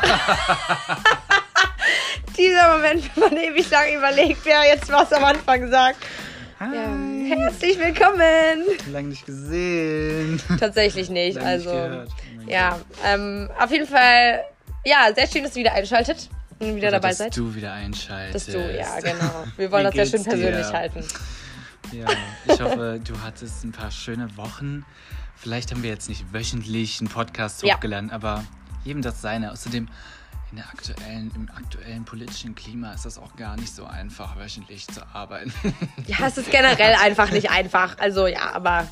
Dieser Moment, wenn man ewig lang überlegt, wer jetzt was am Anfang sagt. Ja. Herzlich willkommen. Lang nicht gesehen. Tatsächlich nicht. Lang also nicht. Oh ja, ähm, auf jeden Fall. Ja, sehr schön, dass ihr wieder einschaltet und wieder Oder dabei dass seid. du wieder einschaltest. Dass du, ja, genau. Wir wollen das ja schön geht's dir? persönlich halten. Ja, ich hoffe, du hattest ein paar schöne Wochen. Vielleicht haben wir jetzt nicht wöchentlich einen Podcast Ja. hochgeladen, aber jedem das seine. Außerdem in der aktuellen, im aktuellen politischen Klima ist das auch gar nicht so einfach, wöchentlich zu arbeiten. Ja, es ist generell einfach nicht einfach. Also ja, aber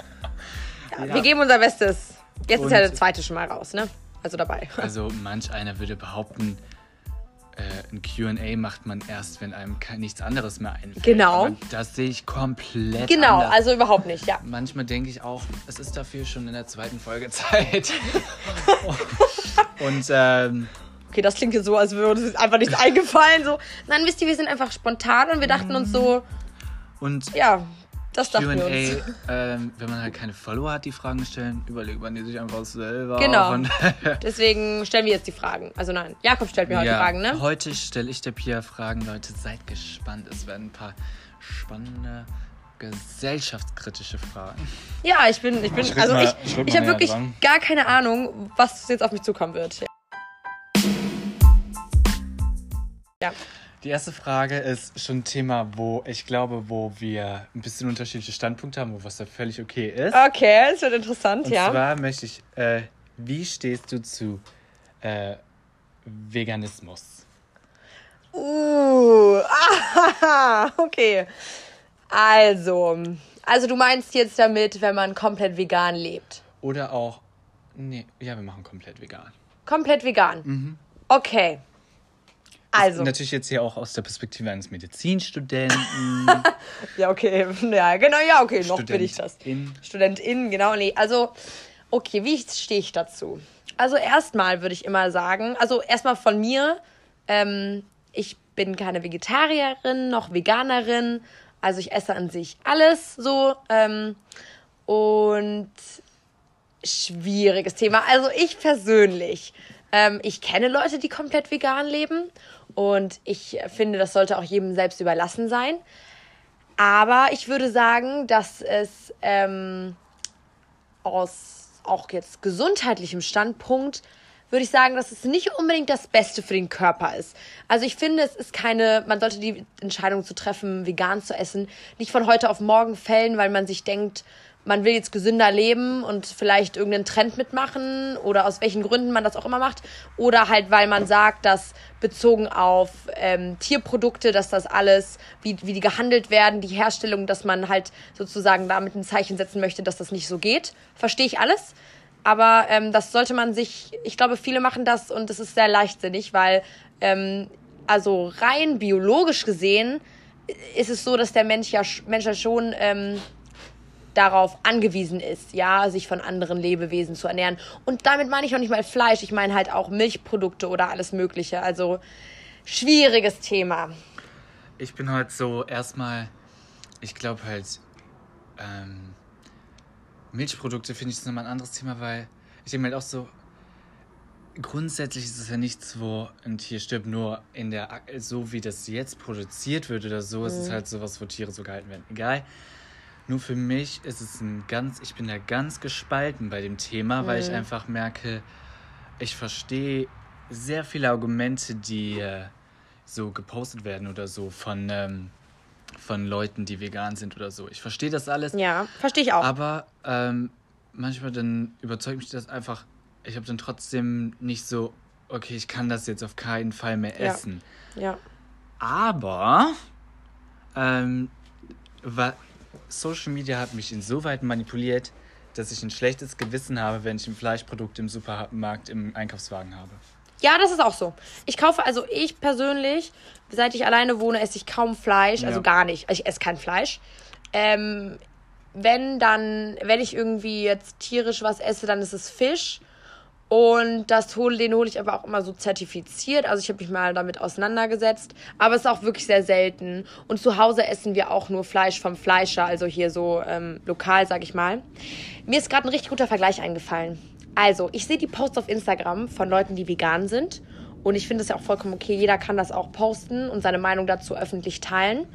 ja, Ja. wir geben unser Bestes. Jetzt ist ja Und- der zweite schon mal raus, ne? Also dabei. Also manch einer würde behaupten, äh, ein Q&A macht man erst, wenn einem nichts anderes mehr einfällt. Genau. Aber das sehe ich komplett Genau, anders. also überhaupt nicht, ja. Manchmal denke ich auch, es ist dafür schon in der zweiten Folge Zeit. Und ähm, Okay, das klingt jetzt so, als würde uns einfach nichts eingefallen. So. Nein, wisst ihr, wir sind einfach spontan und wir dachten uns so, und ja, das dachten wir uns. ähm, wenn man halt keine Follower hat, die Fragen stellen, überlegt man die sich einfach selber. Genau. Deswegen stellen wir jetzt die Fragen. Also nein, Jakob stellt mir heute ja, Fragen, ne? Heute stelle ich der Pia Fragen, Leute. Seid gespannt. Es werden ein paar spannende gesellschaftskritische Fragen. Ja, ich bin, ich bin, Ich also mal- ich, ich ich habe wirklich dran. gar keine Ahnung, was jetzt auf mich zukommen wird. Ja. Die erste Frage ist schon ein Thema, wo ich glaube, wo wir ein bisschen unterschiedliche Standpunkte haben, wo was da völlig okay ist. Okay, es wird interessant, Und ja. zwar möchte ich, äh, wie stehst du zu äh, Veganismus? Uh, ah, okay. Also, also du meinst jetzt damit, wenn man komplett vegan lebt. Oder auch, nee, ja, wir machen komplett vegan. Komplett vegan. Okay. Also, Natürlich jetzt hier auch aus der Perspektive eines Medizinstudenten. ja, okay. Ja, genau, ja, okay, noch bin ich das. Studentin. Studentin, genau. Nee, also, okay, wie stehe ich dazu? Also, erstmal würde ich immer sagen, also erstmal von mir, ähm, ich bin keine Vegetarierin noch Veganerin. Also, ich esse an sich alles so. Ähm, und schwieriges Thema. Also, ich persönlich, ähm, ich kenne Leute, die komplett vegan leben. Und ich finde, das sollte auch jedem selbst überlassen sein. Aber ich würde sagen, dass es ähm, aus auch jetzt gesundheitlichem Standpunkt würde ich sagen, dass es nicht unbedingt das Beste für den Körper ist. Also ich finde, es ist keine, man sollte die Entscheidung zu treffen, vegan zu essen, nicht von heute auf morgen fällen, weil man sich denkt, man will jetzt gesünder leben und vielleicht irgendeinen Trend mitmachen oder aus welchen Gründen man das auch immer macht. Oder halt, weil man sagt, dass bezogen auf ähm, Tierprodukte, dass das alles, wie, wie die gehandelt werden, die Herstellung, dass man halt sozusagen damit ein Zeichen setzen möchte, dass das nicht so geht. Verstehe ich alles. Aber ähm, das sollte man sich, ich glaube, viele machen das und es ist sehr leichtsinnig, weil ähm, also rein biologisch gesehen ist es so, dass der Mensch ja, sch- Mensch ja schon ähm, darauf angewiesen ist, ja, sich von anderen Lebewesen zu ernähren. Und damit meine ich auch nicht mal Fleisch, ich meine halt auch Milchprodukte oder alles Mögliche. Also schwieriges Thema. Ich bin halt so erstmal, ich glaube halt, ähm, Milchprodukte finde ich ist nochmal ein anderes Thema, weil ich denke mir halt auch so, grundsätzlich ist es ja nichts, wo ein Tier stirbt, nur in der, so wie das jetzt produziert wird oder so, ist es halt sowas, wo Tiere so gehalten werden. Egal. Nur für mich ist es ein ganz, ich bin da ganz gespalten bei dem Thema, weil ich einfach merke, ich verstehe sehr viele Argumente, die äh, so gepostet werden oder so von, ähm, von Leuten, die vegan sind oder so. Ich verstehe das alles, Ja, verstehe ich auch. aber ähm, manchmal dann überzeugt mich das einfach, ich habe dann trotzdem nicht so, okay, ich kann das jetzt auf keinen Fall mehr Ja. essen. ja. Aber ähm, Social Media hat mich insoweit manipuliert, dass ich ein schlechtes Gewissen habe, wenn ich ein Fleischprodukt im Supermarkt im Einkaufswagen habe. Ja, das ist auch so. Ich kaufe, also ich persönlich, seit ich alleine wohne, esse ich kaum Fleisch, also Ja. gar nicht. Ich esse kein Fleisch. Ähm, wenn dann, wenn ich irgendwie jetzt tierisch was esse, dann ist es Fisch. Und das hol, den hole ich aber auch immer so zertifiziert. Also ich habe mich mal damit auseinandergesetzt. Aber es ist auch wirklich sehr selten. Und zu Hause essen wir auch nur Fleisch vom Fleischer, also hier so ähm, lokal, sag ich mal. Mir ist gerade ein richtig guter Vergleich eingefallen. Also, ich sehe die Posts auf Instagram von Leuten, die vegan sind. Und ich finde es ja auch vollkommen okay, jeder kann das auch posten und seine Meinung dazu öffentlich teilen.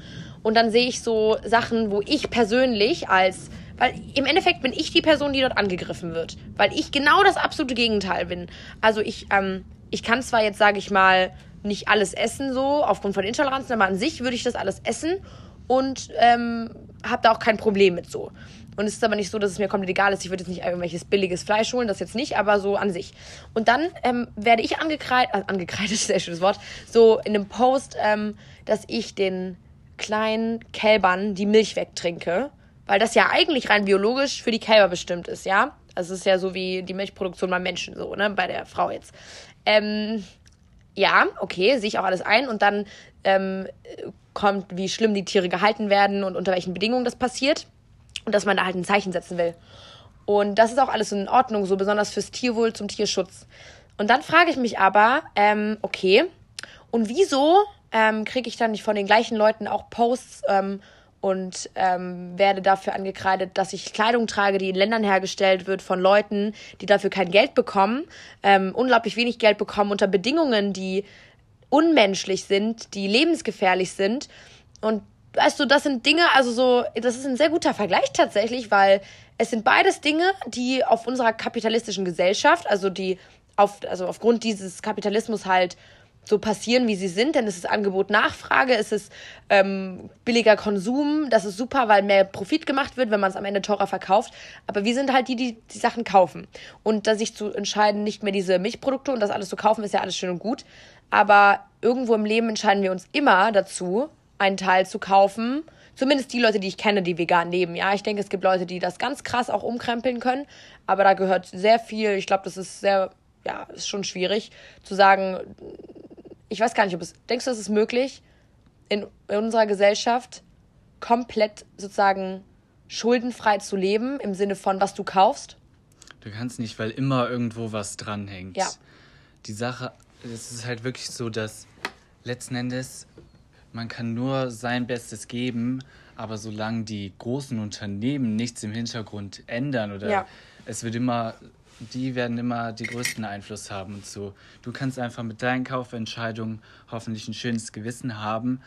Und dann sehe ich so Sachen, wo ich persönlich als, weil im Endeffekt bin ich die Person, die dort angegriffen wird, weil ich genau das absolute Gegenteil bin. Also ich, ähm, ich kann zwar jetzt, sage ich mal, nicht alles essen so, aufgrund von Intoleranzen, aber an sich würde ich das alles essen und ähm, habe da auch kein Problem mit so. Und es ist aber nicht so, dass es mir komplett egal ist. Ich würde jetzt nicht irgendwelches billiges Fleisch holen, das jetzt nicht, aber so an sich. Und dann ähm, werde ich angekreidet, äh, angekreidet ist ein schönes Wort, so in einem Post, ähm, dass ich den kleinen Kälbern die Milch wegtrinke. Weil das ja eigentlich rein biologisch für die Kälber bestimmt ist, ja? Also es ist ja so wie die Milchproduktion beim Menschen, so, ne? Bei der Frau jetzt. Ähm, ja, okay, sehe ich auch alles ein. Und dann ähm, kommt, wie schlimm die Tiere gehalten werden und unter welchen Bedingungen das passiert und dass man da halt ein Zeichen setzen will. Und das ist auch alles in Ordnung, so besonders fürs Tierwohl, zum Tierschutz. Und dann frage ich mich aber, ähm, okay, und wieso ähm, kriege ich dann nicht von den gleichen Leuten auch Posts ähm, und ähm, werde dafür angekreidet, dass ich Kleidung trage, die in Ländern hergestellt wird von Leuten, die dafür kein Geld bekommen, ähm, unglaublich wenig Geld bekommen unter Bedingungen, die unmenschlich sind, die lebensgefährlich sind. Und weißt du, das sind Dinge, also so, das ist ein sehr guter Vergleich tatsächlich, weil es sind beides Dinge, die auf unserer kapitalistischen Gesellschaft, also die auf, also aufgrund dieses Kapitalismus halt so passieren, wie sie sind, denn es ist Angebot, Nachfrage, es ist ähm, billiger Konsum, das ist super, weil mehr Profit gemacht wird, wenn man es am Ende teurer verkauft. Aber wir sind halt die, die die Sachen kaufen. Und da sich zu entscheiden, nicht mehr diese Milchprodukte und das alles zu kaufen, ist ja alles schön und gut. Aber irgendwo im Leben entscheiden wir uns immer dazu, einen Teil zu kaufen. Zumindest die Leute, die ich kenne, die vegan leben. Ja, ich denke, es gibt Leute, die das ganz krass auch umkrempeln können. Aber da gehört sehr viel. Ich glaube, das ist sehr, ja, ist schon schwierig zu sagen. Ich weiß gar nicht, ob es. Denkst du, es ist möglich, in, in unserer Gesellschaft komplett sozusagen schuldenfrei zu leben im Sinne von, was du kaufst? Du kannst nicht, weil immer irgendwo was dranhängt. Ja. Die Sache, es ist halt wirklich so, dass letzten Endes man kann nur sein Bestes geben, aber solange die großen Unternehmen nichts im Hintergrund ändern oder Ja. es wird immer, die werden immer die größten Einfluss haben und so. Du kannst einfach mit deinen Kaufentscheidungen hoffentlich ein schönes Gewissen haben,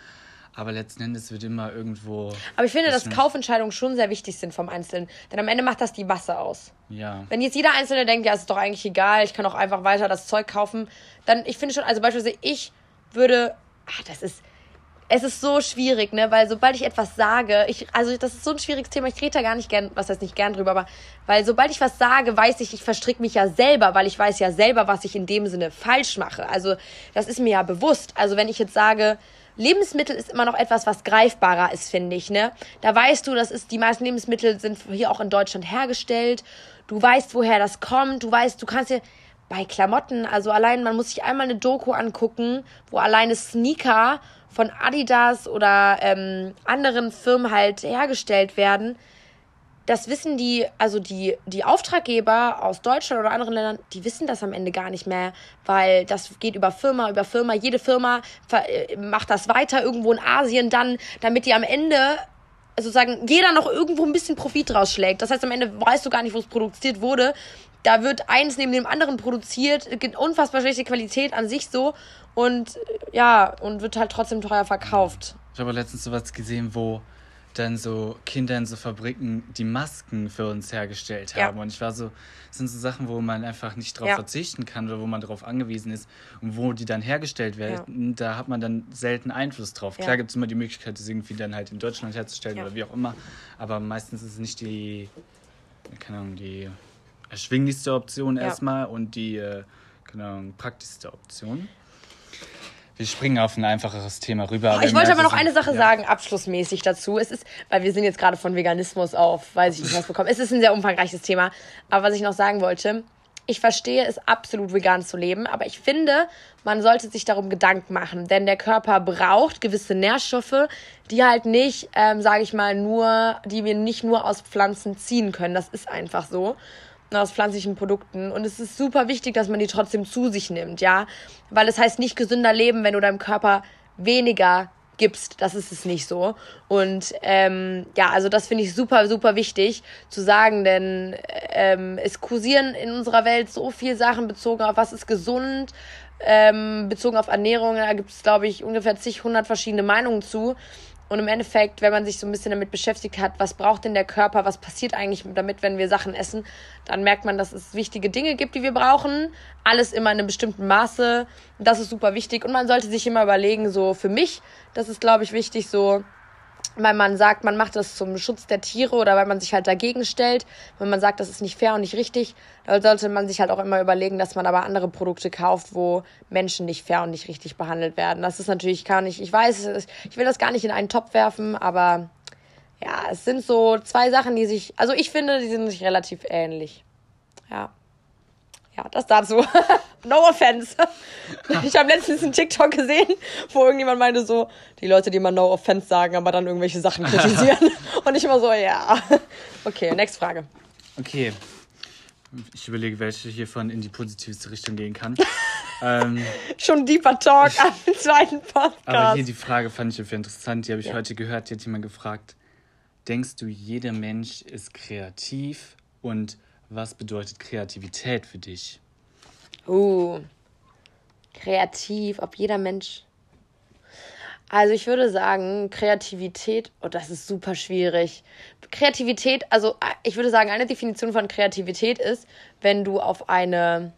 aber letzten Endes wird immer irgendwo. Aber ich finde, dass das Kaufentscheidungen schon sehr wichtig sind vom Einzelnen. Denn am Ende macht das die Masse aus. Ja. Wenn jetzt jeder Einzelne denkt, ja, ist doch eigentlich egal, ich kann auch einfach weiter das Zeug kaufen, dann, ich finde schon, also beispielsweise ich würde, ach, das ist, es ist so schwierig, ne, weil sobald ich etwas sage, ich, also das ist so ein schwieriges Thema, ich rede da gar nicht gern, was heißt nicht gern drüber, aber, weil sobald ich was sage, weiß ich, ich verstricke mich ja selber, weil ich weiß ja selber, was ich in dem Sinne falsch mache. Also, das ist mir ja bewusst. Also, wenn ich jetzt sage, Lebensmittel ist immer noch etwas, was greifbarer ist, finde ich, ne? Da weißt du, das ist, die meisten Lebensmittel sind hier auch in Deutschland hergestellt. Du weißt, woher das kommt. Du weißt, du kannst dir bei Klamotten, also allein, man muss sich einmal eine Doku angucken, wo alleine Sneaker von Adidas oder ähm, anderen Firmen halt hergestellt werden. Das wissen die, also die, die Auftraggeber aus Deutschland oder anderen Ländern, die wissen das am Ende gar nicht mehr, weil das geht über Firma, über Firma. Jede Firma äh, macht das weiter irgendwo in Asien dann, damit die am Ende sozusagen jeder noch irgendwo ein bisschen Profit rausschlägt. Das heißt, am Ende weißt du gar nicht, wo es produziert wurde. Da wird eins neben dem anderen produziert, unfassbar schlechte Qualität an sich so und ja, und wird halt trotzdem teuer verkauft. Ich habe letztens sowas gesehen, wo dann so Kinder in so Fabriken die Masken für uns hergestellt Ja. haben. Und ich war so, das sind so Sachen, wo man einfach nicht drauf Ja. verzichten kann oder wo man darauf angewiesen ist und wo die dann hergestellt werden, da hat man dann selten Einfluss drauf. Ja. Klar gibt es immer die Möglichkeit, das irgendwie dann halt in Deutschland herzustellen Ja. oder wie auch immer, aber meistens ist es nicht die, keine Ahnung, die erschwinglichste Option Ja. erstmal und die, äh, keine Ahnung, praktischste Option. Wir springen auf ein einfacheres Thema rüber. Oh, ich wollte aber noch eine Sache ja. sagen, abschlussmäßig dazu. Es ist, weil wir sind jetzt gerade von Veganismus auf, weiß ich nicht was bekommen. Es ist ein sehr umfangreiches Thema. Aber was ich noch sagen wollte, ich verstehe es absolut vegan zu leben, aber ich finde, man sollte sich darum Gedanken machen, denn der Körper braucht gewisse Nährstoffe, die halt nicht, ähm, sage ich mal, nur, die wir nicht nur aus Pflanzen ziehen können. Das ist einfach so aus pflanzlichen Produkten. Und es ist super wichtig, dass man die trotzdem zu sich nimmt, ja. Weil es heißt nicht gesünder leben, wenn du deinem Körper weniger gibst. Das ist es nicht so. Und ähm, ja, also das finde ich super, super wichtig zu sagen, denn ähm, es kursieren in unserer Welt so viele Sachen bezogen auf was ist gesund, ähm, bezogen auf Ernährung. Da gibt es, glaube ich, ungefähr zig, 100 verschiedene Meinungen zu. Und im Endeffekt, wenn man sich so ein bisschen damit beschäftigt hat, was braucht denn der Körper, was passiert eigentlich damit, wenn wir Sachen essen, dann merkt man, dass es wichtige Dinge gibt, die wir brauchen. Alles immer in einem bestimmten Maße. Das ist super wichtig. Und man sollte sich immer überlegen, so für mich, das ist, glaube ich, wichtig, so weil man sagt, man macht das zum Schutz der Tiere oder weil man sich halt dagegen stellt, wenn man sagt, das ist nicht fair und nicht richtig, dann sollte man sich halt auch immer überlegen, dass man aber andere Produkte kauft, wo Menschen nicht fair und nicht richtig behandelt werden. Das ist natürlich gar nicht, ich weiß, ich will das gar nicht in einen Topf werfen, aber ja, es sind so zwei Sachen, die sich, also ich finde, die sind sich relativ ähnlich. Ja. Ja, das dazu. no offense. Ich habe letztens einen TikTok gesehen, wo irgendjemand meinte so, die Leute, die immer no offense sagen, aber dann irgendwelche Sachen kritisieren. Und ich immer so, ja. Okay, next Frage. Okay. Ich überlege, welche hiervon in die positivste Richtung gehen kann. ähm, Schon deeper Talk am zweiten Podcast. Aber hier die Frage fand ich interessant, die habe ich ja. heute gehört. Die hat jemand gefragt, denkst du, jeder Mensch ist kreativ und was bedeutet Kreativität für dich? Uh, kreativ, ob jeder Mensch. Also ich würde sagen, Kreativität, oh, das ist super schwierig. Kreativität, also ich würde sagen, eine Definition von Kreativität ist, wenn du auf eine,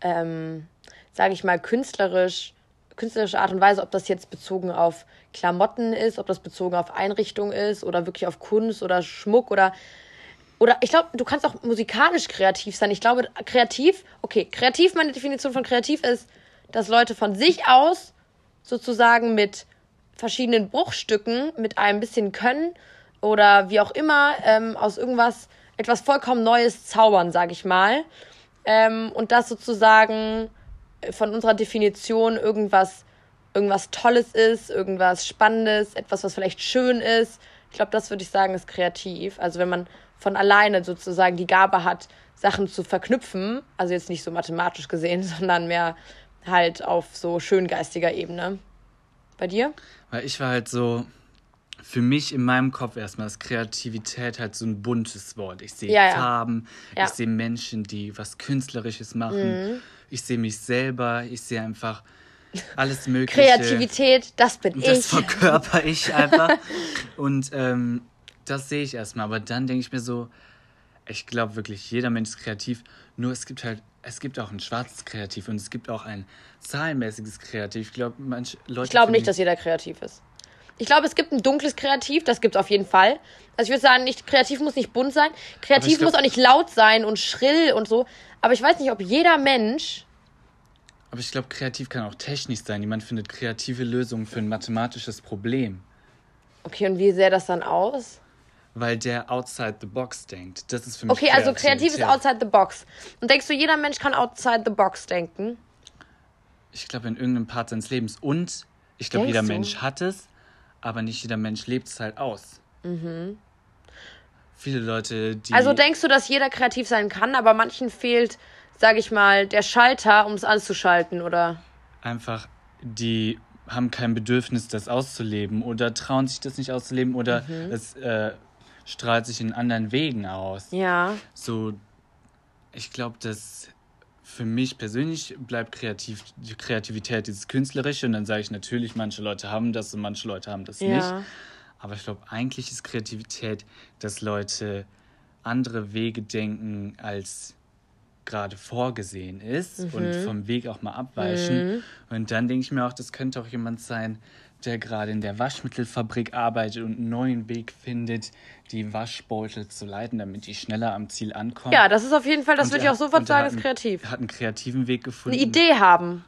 ähm, sage ich mal, künstlerisch, künstlerische Art und Weise, ob das jetzt bezogen auf Klamotten ist, ob das bezogen auf Einrichtung ist oder wirklich auf Kunst oder Schmuck oder oder ich glaube, du kannst auch musikalisch kreativ sein. Ich glaube, kreativ, okay, kreativ, meine Definition von kreativ ist, dass Leute von sich aus sozusagen mit verschiedenen Bruchstücken, mit einem bisschen Können oder wie auch immer, ähm, aus irgendwas etwas vollkommen Neues zaubern, sag ich mal. Ähm, und das sozusagen von unserer Definition irgendwas, irgendwas Tolles ist, irgendwas Spannendes, etwas, was vielleicht schön ist. Ich glaube, das würde ich sagen, ist kreativ. Also wenn man von alleine sozusagen die Gabe hat, Sachen zu verknüpfen. Also jetzt nicht so mathematisch gesehen, sondern mehr halt auf so schöngeistiger Ebene. Bei dir? Weil ich war halt so, für mich in meinem Kopf erstmal ist Kreativität halt so ein buntes Wort. Ich sehe ja. Farben, ja. ich sehe Menschen, die was Künstlerisches machen. Mhm. Ich sehe mich selber, ich sehe einfach alles Mögliche. Kreativität, das bin das ich. Das verkörper ich einfach. Und ähm, das sehe ich erstmal. Aber dann denke ich mir so, ich glaube wirklich, jeder Mensch ist kreativ. Nur es gibt halt, es gibt auch ein schwarzes Kreativ und es gibt auch ein zahlenmäßiges Kreativ. Ich glaube, manche Leute. Ich glaube nicht, dass jeder kreativ ist. Ich glaube, es gibt ein dunkles Kreativ, das gibt es auf jeden Fall. Also ich würde sagen, nicht, kreativ muss nicht bunt sein. Kreativ glaub, muss auch nicht laut sein und schrill und so. Aber ich weiß nicht, ob jeder Mensch. Aber ich glaube, kreativ kann auch technisch sein. Jemand findet kreative Lösungen für ein mathematisches Problem. Okay, und wie sähe das dann aus? Weil der outside the box denkt. Das ist für mich Okay, also kreativ ist outside the box. Und denkst du, jeder Mensch kann outside the box denken? Ich glaube, in irgendeinem Part seines Lebens. Und ich glaube, jeder du? Mensch hat es, aber nicht jeder Mensch lebt es halt aus. Mhm. Viele Leute, die. Also denkst du, dass jeder kreativ sein kann, aber manchen fehlt, sage ich mal, der Schalter, um es anzuschalten, oder? Einfach, die haben kein Bedürfnis, das auszuleben oder trauen sich das nicht auszuleben oder mhm. es äh, strahlt sich in anderen Wegen aus. Ja. So, ich glaube, dass für mich persönlich bleibt kreativ, die Kreativität dieses Künstlerische und dann sage ich natürlich, manche Leute haben das und manche Leute haben das ja. nicht. Aber ich glaube, eigentlich ist Kreativität, dass Leute andere Wege denken, als gerade vorgesehen ist mhm. und vom Weg auch mal abweichen. Mhm. Und dann denke ich mir auch, das könnte auch jemand sein, der gerade in der Waschmittelfabrik arbeitet und einen neuen Weg findet, die Waschbeutel zu leiten, damit die schneller am Ziel ankommen. Ja, das ist auf jeden Fall, das würde ich auch sofort sagen, ist kreativ. Er hat einen kreativen Weg gefunden. Eine Idee haben,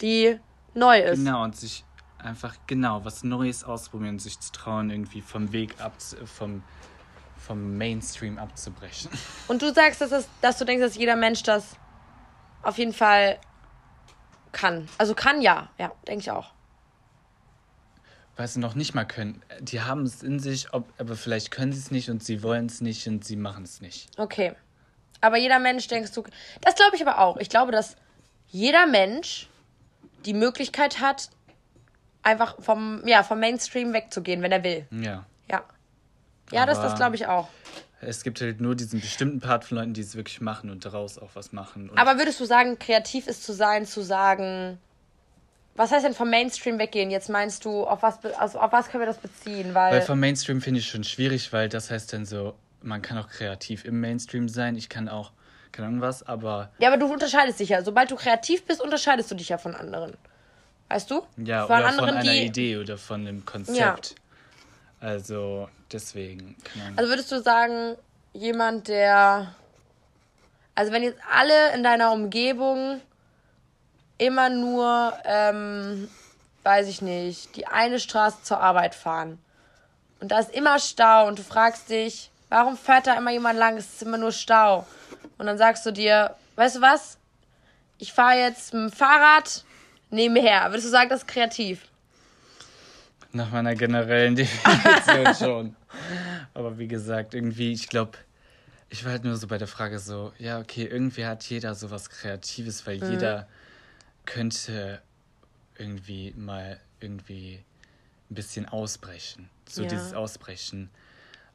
die neu ist. Genau, und sich einfach, genau, was Neues ausprobieren, sich zu trauen, irgendwie vom Weg ab, vom, vom Mainstream abzubrechen. Und du sagst, dass, das, dass du denkst, dass jeder Mensch das auf jeden Fall kann. Also kann ja, ja, denke ich auch weil sie noch nicht mal können. Die haben es in sich, ob, aber vielleicht können sie es nicht und sie wollen es nicht und sie machen es nicht. Okay. Aber jeder Mensch, denkst du, das glaube ich aber auch. Ich glaube, dass jeder Mensch die Möglichkeit hat, einfach vom, ja, vom Mainstream wegzugehen, wenn er will. Ja. Ja. Ja, aber, das, das glaube ich auch. Es gibt halt nur diesen bestimmten Part von Leuten, die es wirklich machen und daraus auch was machen. Aber würdest du sagen, kreativ ist zu sein, zu sagen, was heißt denn vom Mainstream weggehen? Jetzt meinst du, auf was, also auf was können wir das beziehen? Weil, Weil vom Mainstream finde ich schon schwierig, weil das heißt dann so, man kann auch kreativ im Mainstream sein. Ich kann auch, keine Ahnung was, aber ja, aber du unterscheidest dich ja. Sobald du kreativ bist, unterscheidest du dich ja von anderen. Weißt du? ja, von oder anderen, von einer die. Idee oder von einem Konzept. Also deswegen, keine. Also würdest du sagen, jemand, der. Also wenn jetzt alle in deiner Umgebung immer nur, ähm, weiß ich nicht, die eine Straße zur Arbeit fahren und da ist immer Stau und du fragst dich, warum fährt da immer jemand lang? Es ist immer nur Stau. Und dann sagst du dir, weißt du was? Ich fahre jetzt mit dem Fahrrad nebenher. Würdest du sagen, das ist kreativ? Nach meiner generellen Definition schon. Aber wie gesagt, irgendwie, ich glaube, ich war halt nur so bei der Frage so, ja, okay, irgendwie hat jeder sowas Kreatives, weil jeder könnte irgendwie mal irgendwie ein bisschen ausbrechen. So Ja. dieses Ausbrechen.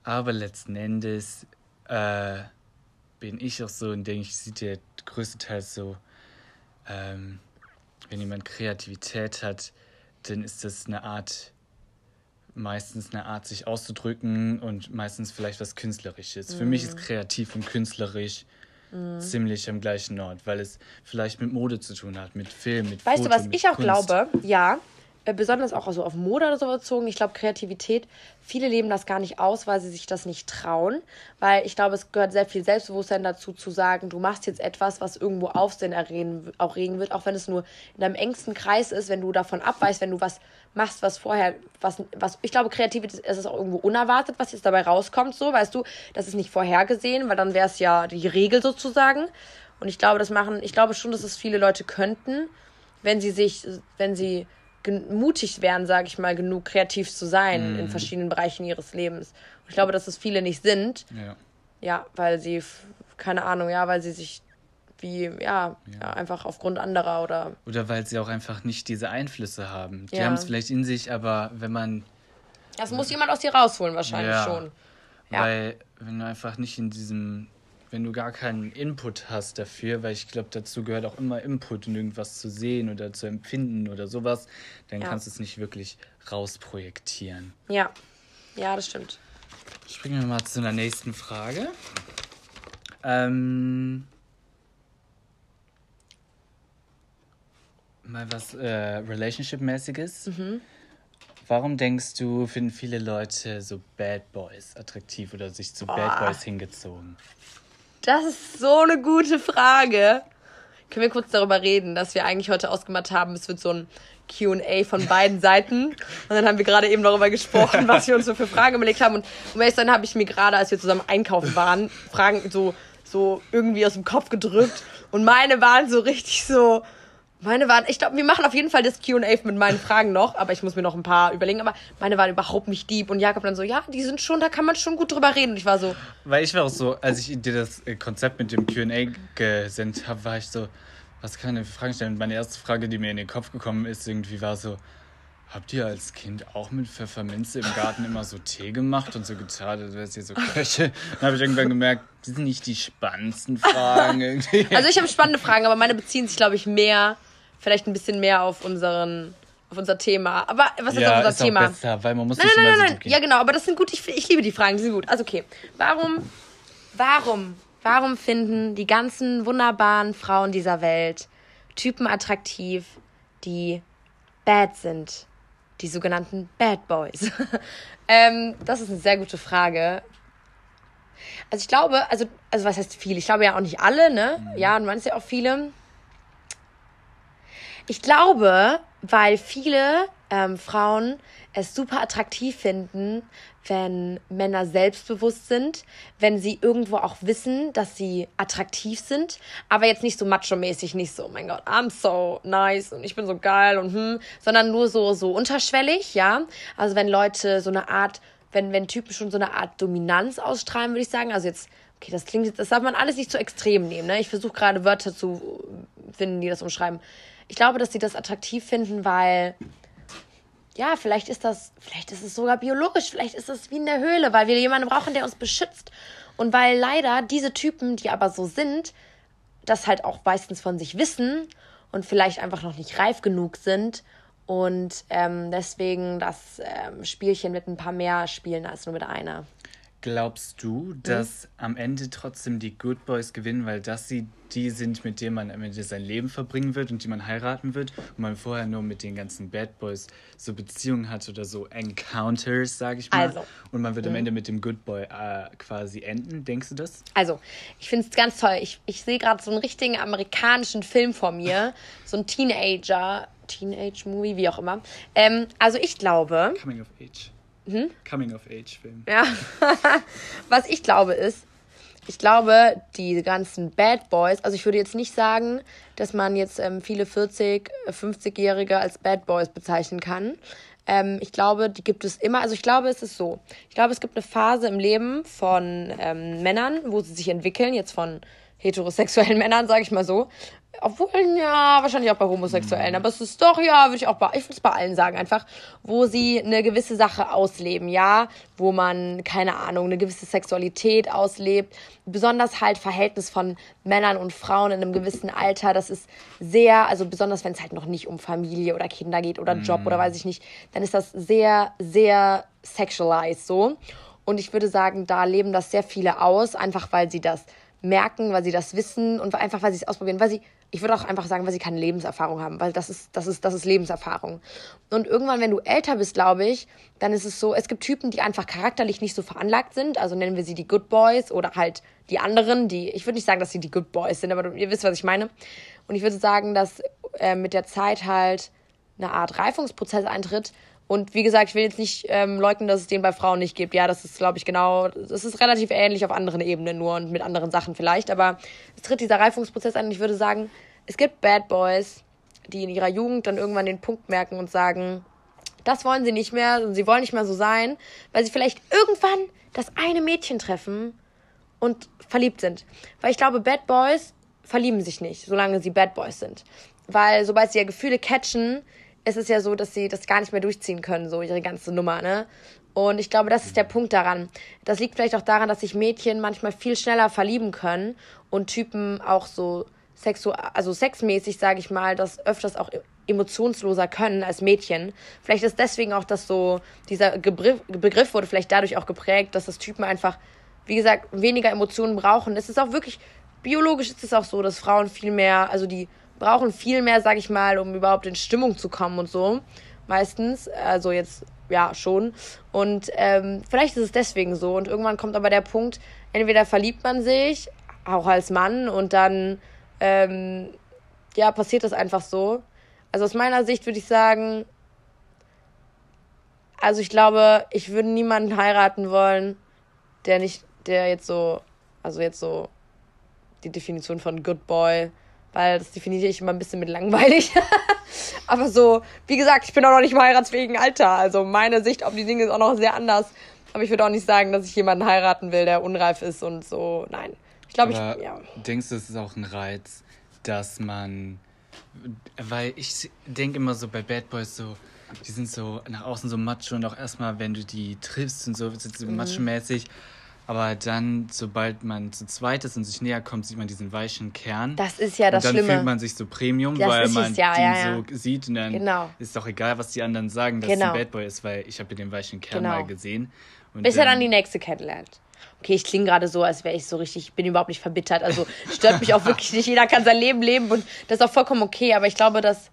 Aber letzten Endes äh, bin ich auch so und denke ich, sieht der größtenteils so, ähm, wenn jemand Kreativität hat, dann ist das eine Art, meistens eine Art, sich auszudrücken und meistens vielleicht was Künstlerisches. Für mich ist Mhm. kreativ und künstlerisch ziemlich am gleichen Ort, weil es vielleicht mit Mode zu tun hat, mit Film, mit Weißt Foto, du, was ich auch Kunst. glaube? Ja, äh, besonders auch so auf Mode oder so bezogen. Ich glaube, Kreativität, viele leben das gar nicht aus, weil sie sich das nicht trauen. Weil ich glaube, es gehört sehr viel Selbstbewusstsein dazu, zu sagen, du machst jetzt etwas, was irgendwo Aufsehen erregen, auch regen wird, auch wenn es nur in deinem engsten Kreis ist, wenn du davon abweichst, wenn du was machst, was vorher, was, was, ich glaube, Kreativität ist auch irgendwo unerwartet, was jetzt dabei rauskommt, so, weißt du, das ist nicht vorhergesehen, weil dann wäre es ja die Regel sozusagen. Und ich glaube, das machen, ich glaube schon, dass es viele Leute könnten, wenn sie sich, wenn sie mutig wären, sage ich mal, genug kreativ zu sein in verschiedenen Bereichen ihres Lebens. Und ich glaube, dass es viele nicht sind, Ja. ja, weil sie, keine Ahnung, ja, weil sie sich wie, ja, ja. einfach aufgrund anderer oder, Oder weil sie auch einfach nicht diese Einflüsse haben. Die Ja. haben es vielleicht in sich, aber wenn man das muss jemand aus dir rausholen wahrscheinlich Ja. schon. Ja. Weil, wenn du einfach nicht in diesem, wenn du gar keinen Input hast dafür, weil ich glaube, dazu gehört auch immer Input und irgendwas zu sehen oder zu empfinden oder sowas, dann Ja. kannst du es nicht wirklich rausprojektieren. Ja, ja, das stimmt. Springen wir mal zu einer nächsten Frage. Ähm, mal was äh, Relationship-mäßiges. Warum denkst du, finden viele Leute so Bad Boys attraktiv oder sich zu Bad Boah. Boys hingezogen? Das ist so eine gute Frage. Können wir kurz darüber reden, dass wir eigentlich heute ausgemacht haben, es wird so ein QA von beiden Seiten. Und dann haben wir gerade eben darüber gesprochen, was wir uns so für Fragen überlegt haben. Und um ehrlich zu sein, habe ich mir gerade, als wir zusammen einkaufen waren, Fragen so, so irgendwie aus dem Kopf gedrückt. Und meine waren so richtig so. Meine waren, ich glaube, wir machen auf jeden Fall das QA mit meinen Fragen noch, aber ich muss mir noch ein paar überlegen. Aber meine waren überhaupt nicht deep. Und Jakob dann so, ja, die sind schon, da kann man schon gut drüber reden. Und ich war so, Weil ich war auch so, als ich dir das äh, Konzept mit dem QA gesendet habe, war ich so, was kann ich denn für Fragen stellen? Und meine erste Frage, die mir in den Kopf gekommen ist, irgendwie war so, habt ihr als Kind auch mit Pfefferminze im Garten immer so Tee gemacht und so getan, als wärt ihr so Köche? Dann habe ich irgendwann gemerkt, die sind nicht die spannendsten Fragen irgendwie. Also ich habe spannende Fragen, aber meine beziehen sich, glaube ich, mehr, vielleicht ein bisschen mehr auf unseren, auf unser Thema. Aber was ist ja, auf unser ist auch Thema? besser, weil man muss Nein, nicht nein, nein, nein. Ja, genau, aber das sind gut. Ich, ich liebe die Fragen, die sind gut. Also okay. Warum, warum, warum finden die ganzen wunderbaren Frauen dieser Welt Typen attraktiv, die bad sind? Die sogenannten Bad Boys. ähm, das ist eine sehr gute Frage. Also ich glaube, also, also was heißt viele? Ich glaube ja auch nicht alle, ne? Ja, du meinst ja auch viele. Ich glaube, weil viele ähm, Frauen es super attraktiv finden, wenn Männer selbstbewusst sind, wenn sie irgendwo auch wissen, dass sie attraktiv sind, aber jetzt nicht so macho-mäßig, nicht so, oh mein Gott, I'm so nice und ich bin so geil und hm, sondern nur so, so unterschwellig, ja. Also wenn Leute so eine Art, wenn, wenn Typen schon so eine Art Dominanz ausstrahlen, würde ich sagen, also jetzt, okay, das klingt jetzt, das darf man alles nicht zu extrem nehmen, ne? Ich versuche gerade Wörter zu finden, die das umschreiben. Ich glaube, dass sie das attraktiv finden, weil ja, vielleicht ist das, vielleicht ist es sogar biologisch, vielleicht ist es wie in der Höhle, weil wir jemanden brauchen, der uns beschützt. Und weil leider diese Typen, die aber so sind, das halt auch meistens von sich wissen und vielleicht einfach noch nicht reif genug sind und ähm, deswegen das ähm, Spielchen mit ein paar mehr spielen als nur mit einer. Glaubst du, dass mhm. am Ende trotzdem die Good Boys gewinnen, weil das sie die sind, mit denen man am Ende sein Leben verbringen wird und die man heiraten wird und man vorher nur mit den ganzen Bad Boys so Beziehungen hat oder so Encounters, sage ich mal. Also, und man wird am mhm. Ende mit dem Good Boy äh, quasi enden. Denkst du das? Also, ich finde es ganz toll. Ich, ich sehe gerade so einen richtigen amerikanischen Film vor mir. so ein Teenager, Teenage-Movie, wie auch immer. Ähm, also ich glaube. Coming of Age. Hm? Coming-of-Age-Film. Ja. Was ich glaube ist, ich glaube, die ganzen Bad Boys, also ich würde jetzt nicht sagen, dass man jetzt ähm, viele 40, 50-Jährige als Bad Boys bezeichnen kann. Ähm, ich glaube, die gibt es immer. Also ich glaube, es ist so. Ich glaube, es gibt eine Phase im Leben von ähm, Männern, wo sie sich entwickeln, jetzt von heterosexuellen Männern, sage ich mal so, obwohl, ja, wahrscheinlich auch bei Homosexuellen. Aber es ist doch, ja, würde ich auch bei, ich würde es bei allen sagen, einfach, wo sie eine gewisse Sache ausleben, ja, wo man, keine Ahnung, eine gewisse Sexualität auslebt. Besonders halt Verhältnis von Männern und Frauen in einem gewissen Alter. Das ist sehr, also besonders wenn es halt noch nicht um Familie oder Kinder geht oder Job oder weiß ich nicht, dann ist das sehr, sehr sexualized so. Und ich würde sagen, da leben das sehr viele aus, einfach weil sie das merken, weil sie das wissen und einfach weil sie es ausprobieren, weil sie ich würde auch einfach sagen, weil sie keine Lebenserfahrung haben, weil das ist, das ist, das ist Lebenserfahrung. Und irgendwann, wenn du älter bist, glaube ich, dann ist es so, es gibt Typen, die einfach charakterlich nicht so veranlagt sind, also nennen wir sie die Good Boys oder halt die anderen, die, ich würde nicht sagen, dass sie die Good Boys sind, aber ihr wisst, was ich meine. Und ich würde sagen, dass äh, mit der Zeit halt eine Art Reifungsprozess eintritt. Und wie gesagt, ich will jetzt nicht ähm, leugnen, dass es den bei Frauen nicht gibt. Ja, das ist, glaube ich, genau, das ist relativ ähnlich auf anderen Ebenen nur und mit anderen Sachen vielleicht. Aber es tritt dieser Reifungsprozess ein und ich würde sagen, es gibt Bad Boys, die in ihrer Jugend dann irgendwann den Punkt merken und sagen, das wollen sie nicht mehr und sie wollen nicht mehr so sein, weil sie vielleicht irgendwann das eine Mädchen treffen und verliebt sind. Weil ich glaube, Bad Boys verlieben sich nicht, solange sie Bad Boys sind. Weil sobald sie ja Gefühle catchen, ist es ja so, dass sie das gar nicht mehr durchziehen können, so ihre ganze Nummer, ne? Und ich glaube, das ist der Punkt daran. Das liegt vielleicht auch daran, dass sich Mädchen manchmal viel schneller verlieben können und Typen auch so sexu also sexmäßig, sage ich mal, das öfters auch emotionsloser können als Mädchen. Vielleicht ist deswegen auch das so, dieser Begriff, Begriff wurde vielleicht dadurch auch geprägt, dass das Typen einfach, wie gesagt, weniger Emotionen brauchen. Es ist auch wirklich, biologisch ist es auch so, dass Frauen viel mehr, also die brauchen viel mehr, sag ich mal, um überhaupt in Stimmung zu kommen und so. Meistens. Also jetzt, ja, schon. Und ähm, vielleicht ist es deswegen so. Und irgendwann kommt aber der Punkt, entweder verliebt man sich, auch als Mann, und dann, ähm, ja, passiert das einfach so. Also aus meiner Sicht würde ich sagen, also ich glaube, ich würde niemanden heiraten wollen, der nicht, der jetzt so, also jetzt so die Definition von Good Boy weil das definiere ich immer ein bisschen mit langweilig. Aber so, wie gesagt, ich bin auch noch nicht im heiratsfähigen Alter. Also meine Sicht auf die Dinge ist auch noch sehr anders. Aber ich würde auch nicht sagen, dass ich jemanden heiraten will, der unreif ist und so. Nein. Ich glaube, ich. Ja. Denkst du, es ist auch ein Reiz, dass man. Weil ich denke immer so bei Bad Boys so, die sind so nach außen so macho und auch erstmal, wenn du die triffst und so, sind sie mhm. macho-mäßig. Aber dann, sobald man zu zweit ist und sich näher kommt, sieht man diesen weichen Kern. Das ist ja das und dann Schlimme. fühlt man sich so Premium, das weil man ja, den ja, ja. so sieht. Und dann genau. ist doch egal, was die anderen sagen, dass genau. es ein Bad Boy ist, weil ich habe den weichen Kern genau. mal gesehen. Und Bis er dann die nächste kennenlernt. Okay, ich klinge gerade so, als wäre ich so richtig, ich bin überhaupt nicht verbittert. Also stört mich auch wirklich nicht. Jeder kann sein Leben leben und das ist auch vollkommen okay. Aber ich glaube, dass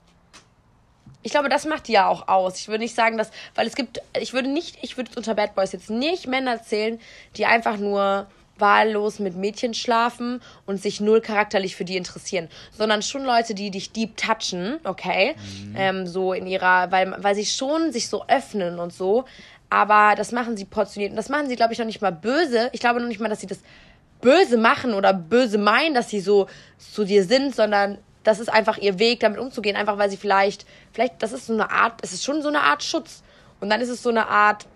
ich glaube, das macht die ja auch aus. Ich würde nicht sagen, dass, weil es gibt, ich würde nicht, ich würde unter Bad Boys jetzt nicht Männer zählen, die einfach nur wahllos mit Mädchen schlafen und sich null charakterlich für die interessieren, sondern schon Leute, die dich deep touchen, okay, mhm. ähm, so in ihrer, weil, weil sie schon sich so öffnen und so, aber das machen sie portioniert und das machen sie, glaube ich, noch nicht mal böse. Ich glaube noch nicht mal, dass sie das böse machen oder böse meinen, dass sie so zu dir sind, sondern das ist einfach ihr Weg, damit umzugehen, einfach weil sie vielleicht, vielleicht, das ist so eine Art, es ist schon so eine Art Schutz. Und dann ist es so eine Art,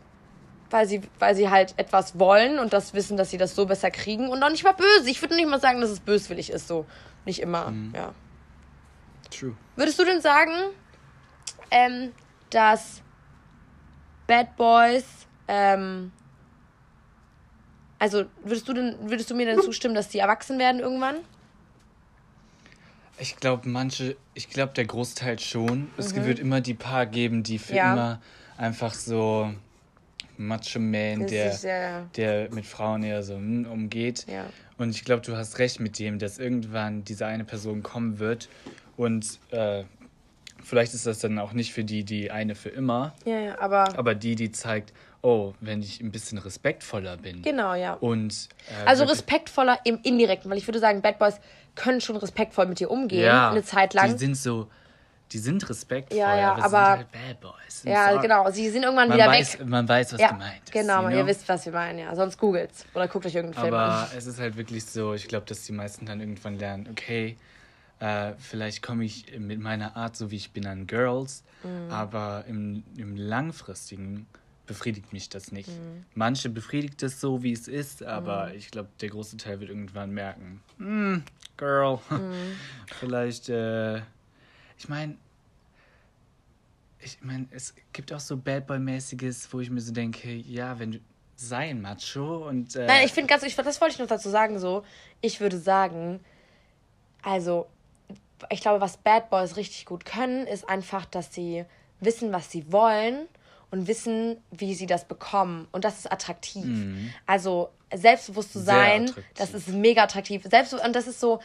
weil sie, weil sie halt etwas wollen und das wissen, dass sie das so besser kriegen und auch nicht mal böse. Ich würde nicht mal sagen, dass es böswillig ist, so. Nicht immer, mhm. ja. True. Würdest du denn sagen, ähm, dass Bad Boys ähm, Also würdest du denn, würdest du mir denn zustimmen, dass die erwachsen werden irgendwann? Ich glaube, manche, ich glaube, der Großteil schon. Es wird immer die paar geben, die für Mhm. Ja. immer einfach so Macho Man, der, der mit Frauen eher so hm, umgeht. Ja. Und ich glaube, du hast recht mit dem, dass irgendwann diese eine Person kommen wird. Und äh, vielleicht ist das dann auch nicht für die, die eine für immer, Ja, ja, aber. aber die, die zeigt, oh, wenn ich ein bisschen respektvoller bin. Genau, ja. Und äh, Also respektvoller im Indirekten, weil ich würde sagen, Bad Boys können schon respektvoll mit dir umgehen, ja, eine Zeit lang. Die sind so, die sind respektvoll, Ja, ja, aber, aber- sind halt Bad Boys. Ja, so- genau. Sie sind irgendwann Man wieder weiß, weg. man weiß, was Ja, gemeint ist. genau, ihr know? wisst, was wir meinen, ja. Sonst googelt's oder guckt euch irgendeinen Film an. Aber es ist halt wirklich so, ich glaube, dass die meisten dann irgendwann lernen, okay, äh, vielleicht komme ich mit meiner Art, so wie ich bin, an Girls, Mhm. aber im, im langfristigen befriedigt mich das nicht. Mhm. Manche befriedigt es so, wie es ist, aber ich glaube, der große Teil wird irgendwann merken, hm, Girl, Mhm. vielleicht, äh, ich meine, ich meine, es gibt auch so Bad Boy-mäßiges, wo ich mir so denke, ja, wenn du sei ein Macho und äh, Nein, ich finde ganz, ich, das wollte ich noch dazu sagen, so. Ich würde sagen, also, ich glaube, was Bad Boys richtig gut können, ist einfach, dass sie wissen, was sie wollen und wissen, wie sie das bekommen. Und das ist attraktiv. Also, selbstbewusst zu Mhm. Sein, das ist mega attraktiv. Selbst, und das ist so,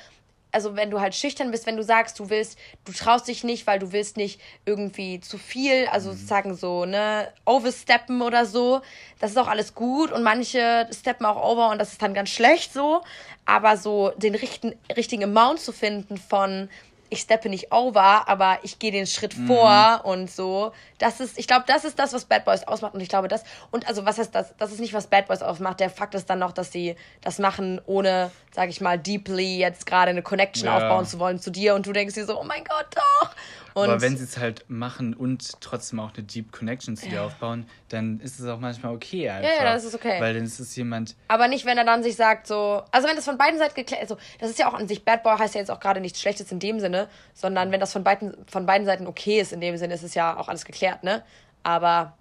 also wenn du halt schüchtern bist, wenn du sagst, du willst, du traust dich nicht, weil du willst nicht irgendwie zu viel, also Mhm. sozusagen so, ne, oversteppen oder so, das ist auch alles gut und manche steppen auch over und das ist dann ganz schlecht so, aber so den richtigen, richtigen Amount zu finden von, ich steppe nicht over, aber ich gehe den Schritt Mhm. vor und so. Das ist, ich glaube, das ist das, was Bad Boys ausmacht. Und ich glaube, das, und also was heißt das? Das ist nicht, was Bad Boys ausmacht. Der Fakt ist dann noch, dass sie das machen, ohne, sag ich mal, deeply jetzt gerade eine Connection Ja. aufbauen zu wollen zu dir. Und du denkst dir so, oh mein Gott, doch. Und aber wenn sie es halt machen und trotzdem auch eine Deep Connection zu dir Ja. aufbauen, dann ist es auch manchmal okay einfach. ja, das ist okay. Weil dann ist es jemand, Aber nicht, wenn er dann sich sagt, so. Also, wenn das von beiden Seiten geklärt also das ist ja auch an sich, Bad Boy heißt ja jetzt auch gerade nichts Schlechtes in dem Sinne, sondern wenn das von beiden, von beiden Seiten okay ist, in dem Sinne, ist es ja auch alles geklärt, ne? Aber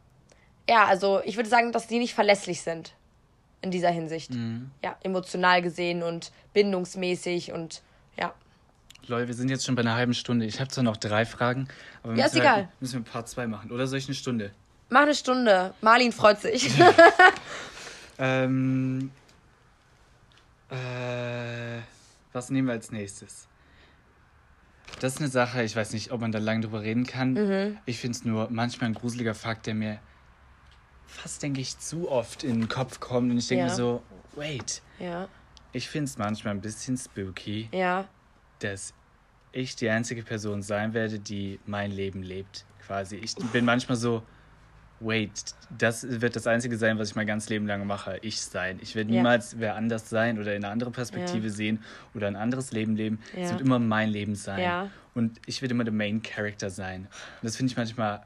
ja, also ich würde sagen, dass die nicht verlässlich sind in dieser Hinsicht. Ja, emotional gesehen und bindungsmäßig und ja. Leute, wir sind jetzt schon bei einer halben Stunde. Ich habe zwar noch drei Fragen, aber Ja, ist müssen, egal. Halt, müssen wir Part 2 machen. Oder soll ich eine Stunde? Mach eine Stunde. Marlin freut sich. Ähm, äh, was nehmen wir als nächstes? Das ist eine Sache, ich weiß nicht, ob man da lange drüber reden kann. Mhm. Ich finde es nur manchmal ein gruseliger Fakt, der mir fast, denke ich, zu oft in den Kopf kommt. Und ich denke Ja. mir so, wait, ja, ich finde es manchmal ein bisschen spooky, ja. Dass ich die einzige Person sein werde, die mein Leben lebt. Quasi. Ich bin manchmal so, wait, das wird das Einzige sein, was ich mein ganzes Leben lang mache. Ich sein. Ich werde Ja. niemals wer anders sein oder in eine andere Perspektive Ja. sehen oder ein anderes Leben leben. Es Ja. wird immer mein Leben sein. Ja. Und ich werde immer der Main Character sein. Und das finde ich manchmal,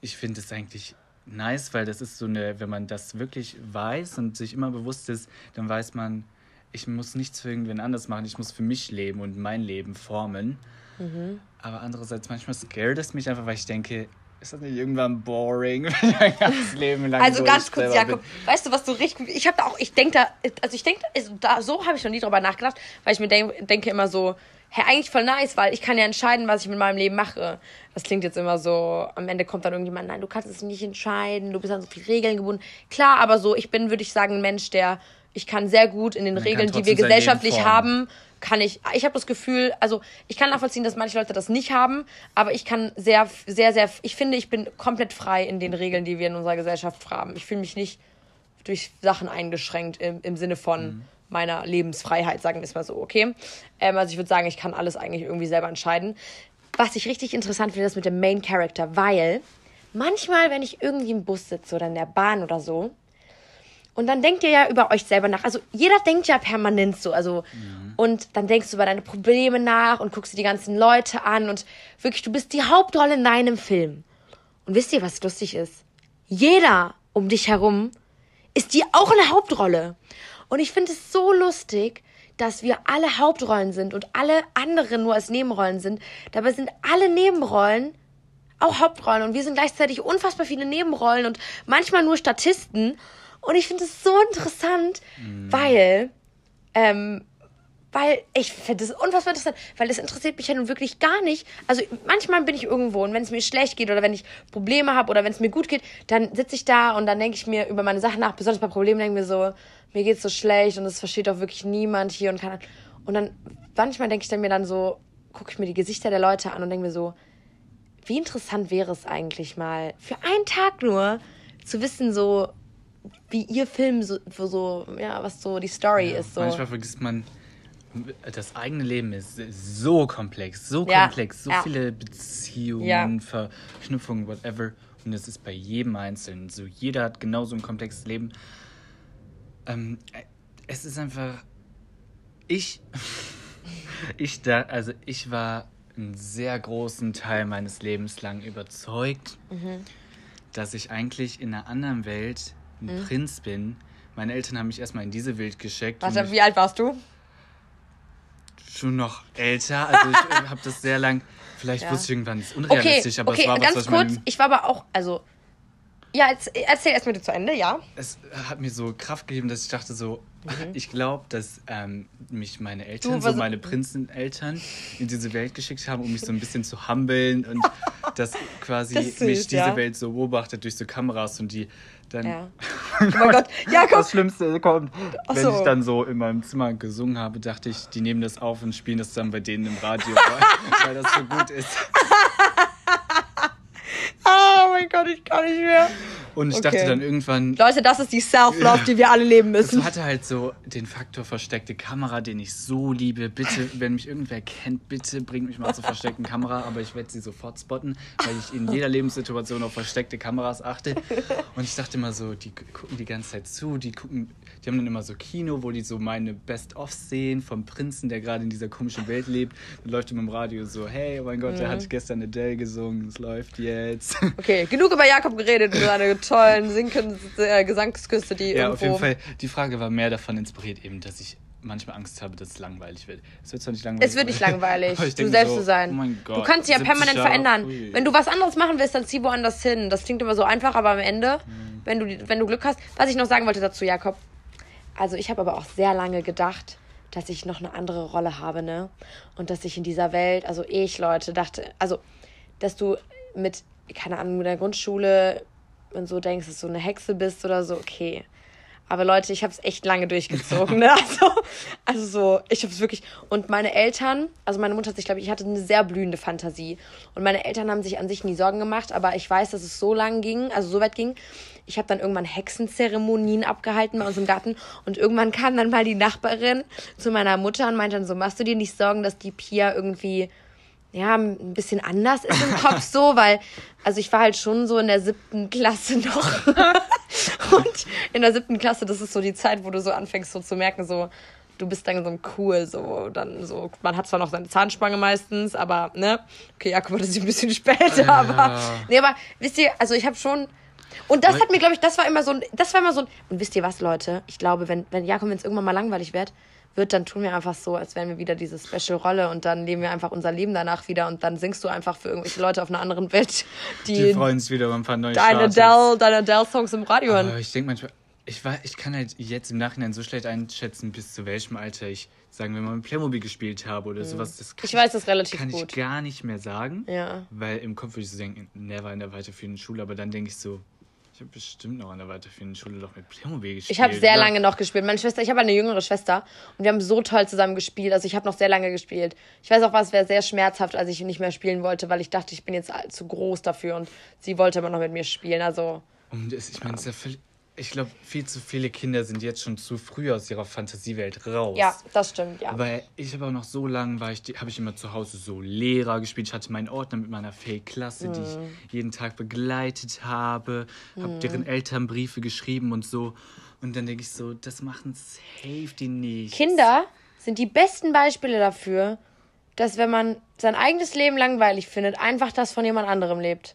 ich finde es eigentlich nice, weil das ist so eine, wenn man das wirklich weiß und sich immer bewusst ist, dann weiß man, ich muss nichts für irgendwen anders machen, ich muss für mich leben und mein Leben formen. Mhm. Aber andererseits manchmal scared es mich einfach, weil ich denke, ist das nicht irgendwann boring, wenn ich mein ganzes Leben lang Also so ganz kurz, Jakob, weißt du, was du richtig. Ich habe da auch, ich denke da, also ich denke, also da, so habe ich noch nie drüber nachgedacht, weil ich mir denk, denke immer so, hä, eigentlich voll nice, weil ich kann ja entscheiden, was ich mit meinem Leben mache. Das klingt jetzt immer so, am Ende kommt dann irgendjemand, nein, du kannst es nicht entscheiden, du bist an so viele Regeln gebunden. Klar, aber so, ich bin, würde ich sagen, ein Mensch, der, ich kann sehr gut in den Man Regeln, die wir gesellschaftlich haben, kann ich, ich habe das Gefühl, also ich kann nachvollziehen, dass manche Leute das nicht haben, aber ich kann sehr, sehr, sehr, ich finde, ich bin komplett frei in den Regeln, die wir in unserer Gesellschaft haben. Ich fühle mich nicht durch Sachen eingeschränkt im, im Sinne von meiner Lebensfreiheit, sagen wir es mal so, okay? Ähm, also ich würde sagen, ich kann alles eigentlich irgendwie selber entscheiden. Was ich richtig interessant finde, ist mit dem Main Character, weil manchmal, wenn ich irgendwie im Bus sitze oder in der Bahn oder so, und dann denkt ihr ja über euch selber nach. Also jeder denkt ja permanent so. Also und dann denkst du über deine Probleme nach und guckst dir die ganzen Leute an und wirklich, du bist die Hauptrolle in deinem Film. Und wisst ihr, was lustig ist? Jeder um dich herum ist die auch eine Hauptrolle. Und ich finde es so lustig, dass wir alle Hauptrollen sind und alle anderen nur als Nebenrollen sind. Dabei sind alle Nebenrollen auch Hauptrollen und wir sind gleichzeitig unfassbar viele Nebenrollen und manchmal nur Statisten. Und ich finde es so interessant, weil, ähm, weil ich finde es unfassbar interessant, weil es interessiert mich ja nun wirklich gar nicht. Also manchmal bin ich irgendwo und wenn es mir schlecht geht oder wenn ich Probleme habe oder wenn es mir gut geht, dann sitze ich da und dann denke ich mir über meine Sachen nach, besonders bei Problemen denke ich mir so, mir geht's so schlecht und es versteht auch wirklich niemand hier und kann. Und dann manchmal denke ich dann mir dann so, gucke ich mir die Gesichter der Leute an und denke mir so, wie interessant wäre es eigentlich mal für einen Tag nur zu wissen so, wie ihr Film so, so ja, was so die Story ist so. Manchmal vergisst man, das eigene Leben ist so komplex, so Ja, komplex, so ja. viele Beziehungen, Ja. Verknüpfungen, whatever. Und es ist bei jedem Einzelnen so. Jeder hat genauso ein komplexes Leben. Ähm, es ist einfach. Ich. ich da, also ich war einen sehr großen Teil meines Lebens lang überzeugt, Mhm. dass ich eigentlich in einer anderen Welt ein Mhm. Prinz bin. Meine Eltern haben mich erstmal in diese Welt geschickt. Warte, wie alt warst du? schon noch älter. Also ich habe das sehr lang. Vielleicht Ja. wusste ich irgendwann, es ist Okay, unrealistisch, aber okay, es war was, ganz was kurz. mein, Ich war aber auch, also, ja, erzähl, erzähl erst bitte zu Ende, ja. es hat mir so Kraft gegeben, dass ich dachte so, ich glaube, dass ähm, mich meine Eltern, Mhm. So was- meine Prinzeneltern, in diese Welt geschickt haben, um mich so ein bisschen zu humbeln und dass quasi Das ist mich süß, diese ja. Welt so beobachtet durch so Kameras und die dann Ja. Oh mein Gott, Jakob. das Schlimmste kommt, Ach wenn so. ich dann so in meinem Zimmer gesungen habe, dachte ich, die nehmen das auf und spielen das dann bei denen im Radio, weil, weil das so gut ist. Oh mein Gott, ich kann nicht mehr. Und ich Okay. dachte dann irgendwann, Leute, das ist die Self-Love, die wir alle leben müssen. hatte halt so den Faktor versteckte Kamera, den ich so liebe. Bitte, wenn mich irgendwer kennt, bitte bringt mich mal zur versteckten Kamera, aber ich werde sie sofort spotten, weil ich in jeder Lebenssituation auf versteckte Kameras achte. Und ich dachte immer so, die gucken die ganze Zeit zu, die gucken, die haben dann immer so Kino, wo die so meine Best-ofs sehen vom Prinzen, der gerade in dieser komischen Welt lebt. Dann läuft immer im Radio so, hey, oh mein Gott, der Mhm. hat gestern Adele gesungen, es läuft jetzt. Okay, genug über Jakob geredet und seine tollen Sinken, äh, Gesangsküste, die Ja, irgendwo... auf jeden Fall. Die Frage war mehr davon inspiriert, eben, dass ich manchmal Angst habe, dass es langweilig wird. Es wird zwar nicht langweilig. Es wird nicht langweilig, du selbst so, zu sein. Oh mein Gott, du kannst dich ja 70 permanent Jahre, verändern. ui. Wenn du was anderes machen willst, dann zieh woanders hin. Das klingt immer so einfach, aber am Ende, Mhm. wenn, du, wenn du Glück hast. Was ich noch sagen wollte dazu, Jakob. Also ich habe aber auch sehr lange gedacht, dass ich noch eine andere Rolle habe, ne? Und dass ich in dieser Welt, also ich, Leute, dachte, also, dass du mit, keine Ahnung, mit der Grundschule und so denkst, dass du eine Hexe bist oder so, okay. Aber Leute, ich habe es echt lange durchgezogen. Ne? Also, also so, ich habe es wirklich. Und meine Eltern, also meine Mutter hat sich, glaube ich, ich hatte eine sehr blühende Fantasie. Und meine Eltern haben sich an sich nie Sorgen gemacht, aber ich weiß, dass es so lang ging, also so weit ging. Ich habe dann irgendwann Hexenzeremonien abgehalten bei uns im Garten. Und irgendwann kam dann mal die Nachbarin zu meiner Mutter und meinte dann so: Machst du dir nicht Sorgen, dass die Pia irgendwie ja, ein bisschen anders ist im Kopf so, weil, also ich war halt schon so in der siebten Klasse noch. Und in der siebten Klasse, das ist so die Zeit, wo du so anfängst, so zu merken, so, du bist dann so cool, so, dann so, man hat zwar noch seine Zahnspange meistens, aber, ne, okay, Jakob hat es ein bisschen später, Ja. aber, nee, aber, wisst ihr, also ich habe schon, und das hat mir, glaube ich, das war immer so ein, das war immer so ein, und wisst ihr was, Leute, ich glaube, wenn, wenn Jakob, wenn es irgendwann mal langweilig wird, wird, dann tun wir einfach so, als wären wir wieder diese Special-Rolle und dann leben wir einfach unser Leben danach wieder und dann singst du einfach für irgendwelche Leute auf einer anderen Welt, Die die, freuen sich wieder über ein paar neue deine. Adele, deine Adele-Songs im Radio hören. Ich denke manchmal, ich, war, ich kann halt jetzt im Nachhinein so schlecht einschätzen, bis zu welchem Alter ich, sagen wir mal, mit Playmobil gespielt habe oder sowas. Das kann Ich weiß das relativ kann gut. ich gar nicht mehr sagen. Ja. Weil im Kopf würde ich so denken, never in der weiterführenden Schule, aber dann denke ich so, ich habe bestimmt noch an der weiterführenden Schule doch mit Playmobil gespielt. Ich habe sehr oder? lange noch gespielt. Meine Schwester, ich habe eine jüngere Schwester und wir haben so toll zusammen gespielt. Also ich habe noch sehr lange gespielt. Ich weiß auch, was wäre sehr schmerzhaft, als ich nicht mehr spielen wollte, weil ich dachte, ich bin jetzt zu groß dafür und sie wollte immer noch mit mir spielen. Also Und es, ich meine, es ist ja völlig. Ich glaube, viel zu viele Kinder sind jetzt schon zu früh aus ihrer Fantasiewelt raus. ja, das stimmt, ja. Weil ich habe auch noch so lange, war ich, habe ich immer zu Hause so Lehrer gespielt. Ich hatte meinen Ordner mit meiner Fake-Klasse, die Mhm. ich jeden Tag begleitet habe, habe deren Eltern Briefe geschrieben und so. Und dann denke ich so, das machen safe die nicht. Kinder sind die besten Beispiele dafür, dass wenn man sein eigenes Leben langweilig findet, einfach das von jemand anderem lebt.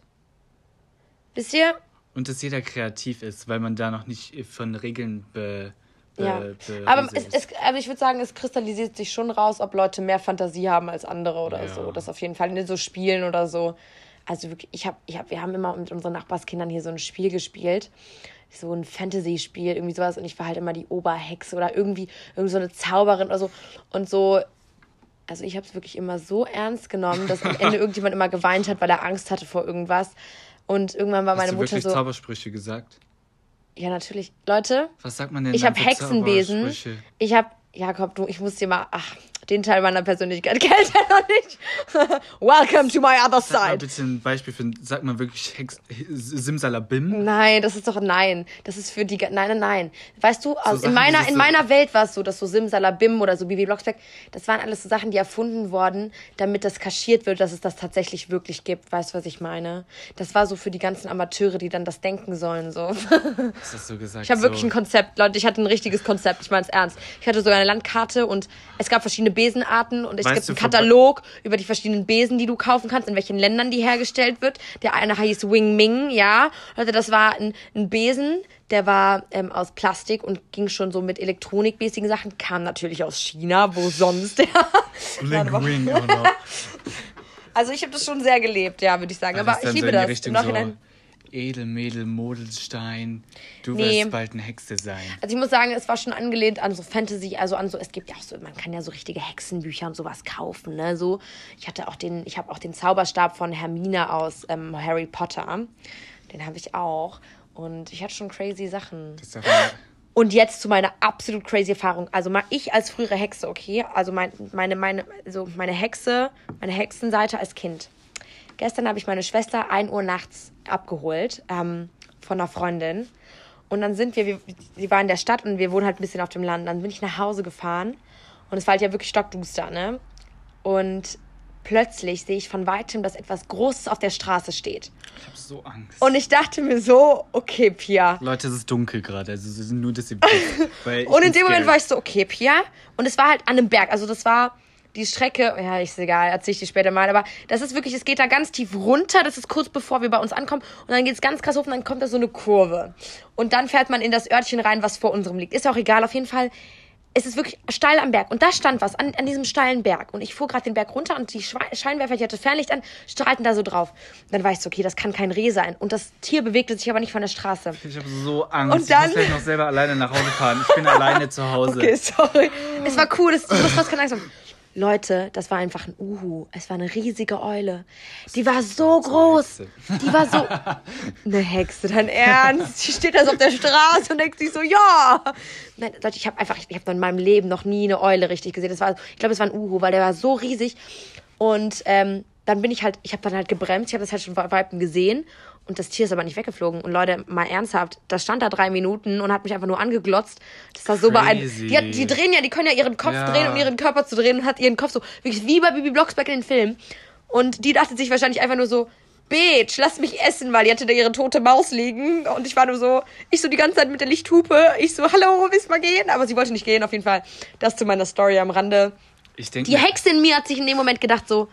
Wisst ihr? Und dass jeder kreativ ist, weil man da noch nicht von Regeln be, be, Ja. be Aber, es, es, aber ich würde sagen, es kristallisiert sich schon raus, ob Leute mehr Fantasie haben als andere oder Ja. so. Das auf jeden Fall in so Spielen oder so. Also wirklich, ich habe, ich hab, wir haben immer mit unseren Nachbarskindern hier so ein Spiel gespielt. So ein Fantasy-Spiel, irgendwie sowas. Und ich war halt immer die Oberhexe oder irgendwie, irgendwie so eine Zauberin oder so. Und so, also ich habe es wirklich immer so ernst genommen, dass am Ende irgendjemand immer geweint hat, weil er Angst hatte vor irgendwas. Und irgendwann war Hast meine du Mutter wirklich so. Zaubersprüche gesagt? Ja, natürlich. Leute, Was sagt man denn ich habe Hexenbesen. Ich habe, Jakob, du, ich muss dir mal, ach, den Teil meiner Persönlichkeit kennt er noch nicht. Welcome to my other Sag mal side. bitte ein Beispiel für, sag mal wirklich Hex, Simsalabim. Nein, das ist doch nein. Das ist für die. Nein, nein, nein. Weißt du, aus, Sachen, in meiner in so- meiner Welt war es so, dass so Simsalabim oder so Bibi Blocksberg, das waren alles so Sachen, die erfunden wurden, damit das kaschiert wird, dass es das tatsächlich wirklich gibt. Weißt du, was ich meine? Das war so für die ganzen Amateure, die dann das denken sollen so. Hast du so gesagt? Ich habe so. wirklich ein Konzept, Leute. Ich hatte ein richtiges Konzept. Ich meine es ernst. Ich hatte sogar eine Landkarte und es gab verschiedene Besenarten und es Weißt gibt einen Katalog über die verschiedenen Besen, die du kaufen kannst, in welchen Ländern die hergestellt wird. Der eine heißt Wing Ming, ja. Leute, das war ein, ein Besen, der war ähm, aus Plastik und ging schon so mit elektronikmäßigen Sachen. Kam natürlich aus China, wo sonst. Ja. Bling, Wing, no. Also ich habe das schon sehr gelebt, ja, würde ich sagen. War Aber ich liebe das. Im Nachhinein. so Edelmädel, Modelstein. Du Nee. wirst bald eine Hexe sein. Also ich muss sagen, es war schon angelehnt an so Fantasy, also an so, es gibt ja auch so, man kann ja so richtige Hexenbücher und sowas kaufen, ne? So, ich hatte auch den, ich habe auch den Zauberstab von Hermine aus ähm, Harry Potter. Den habe ich auch. Und ich hatte schon crazy Sachen. Das ist Und jetzt zu meiner absolut crazy Erfahrung. Also mal ich als frühere Hexe, okay? Also mein, meine, meine, also meine Hexe, meine Hexenseite als Kind. Gestern habe ich meine Schwester 1 Uhr nachts abgeholt ähm, von einer Freundin. Und dann sind wir, wir, sie war in der Stadt und wir wohnen halt ein bisschen auf dem Land. Dann bin ich nach Hause gefahren und es war halt ja wirklich stockduster, ne? Und plötzlich sehe ich von weitem, dass etwas Großes auf der Straße steht. Ich habe so Angst. Und ich dachte mir so, okay, Pia, Leute, es ist dunkel gerade. Also es ist nur, ich Und in dem Moment scared. war ich so, okay, Pia. Und es war halt an einem Berg. Also das war die Strecke, ja, ist egal, erzähl ich dir später mal. Aber das ist wirklich, es geht da ganz tief runter. Das ist kurz bevor wir bei uns ankommen. Und dann geht es ganz krass hoch und dann kommt da so eine Kurve. Und dann fährt man in das Örtchen rein, was vor unserem liegt. Ist auch egal, auf jeden Fall. Es ist wirklich steil am Berg. Und da stand was an, an diesem steilen Berg. Und ich fuhr gerade den Berg runter und die Scheinwerfer, ich hatte Fernlicht an, strahlten da so drauf. Und dann war ich so, okay, das kann kein Reh sein. Und das Tier bewegte sich aber nicht von der Straße. Ich habe so Angst. Und dann- ich muss gleich noch selber alleine nach Hause fahren. Ich bin alleine zu Hause. Okay, sorry. Es war cool, das, das was keine Angst haben. Leute, das war einfach ein Uhu. Es war eine riesige Eule. Die war so groß. Die war so. Eine Hexe, dein Ernst? Die steht da so auf der Straße und denkt sich so, ja. Nein, Leute, ich habe einfach, ich, ich habe in meinem Leben noch nie eine Eule richtig gesehen. Das war, ich glaube, es war ein Uhu, weil der war so riesig. Und ähm, dann bin ich halt, ich habe dann halt gebremst, ich habe das halt schon bei Weitem gesehen und das Tier ist aber nicht weggeflogen. Und Leute, mal ernsthaft, das stand da drei Minuten und hat mich einfach nur angeglotzt. Das war so beeindruckend. Die, hat, die drehen ja, die können ja ihren Kopf Ja. drehen, um ihren Körper zu drehen und hat ihren Kopf so, wirklich wie bei Bibi Blocksberg in den Filmen. Und die dachte sich wahrscheinlich einfach nur so, Bitch, lass mich essen, weil die hatte da ihre tote Maus liegen. Und ich war nur so, ich so die ganze Zeit mit der Lichthupe. Ich so, hallo, willst du mal gehen? Aber sie wollte nicht gehen, auf jeden Fall. Das zu meiner Story am Rande. Ich denke, Die Hexe in mir hat sich in dem Moment gedacht so,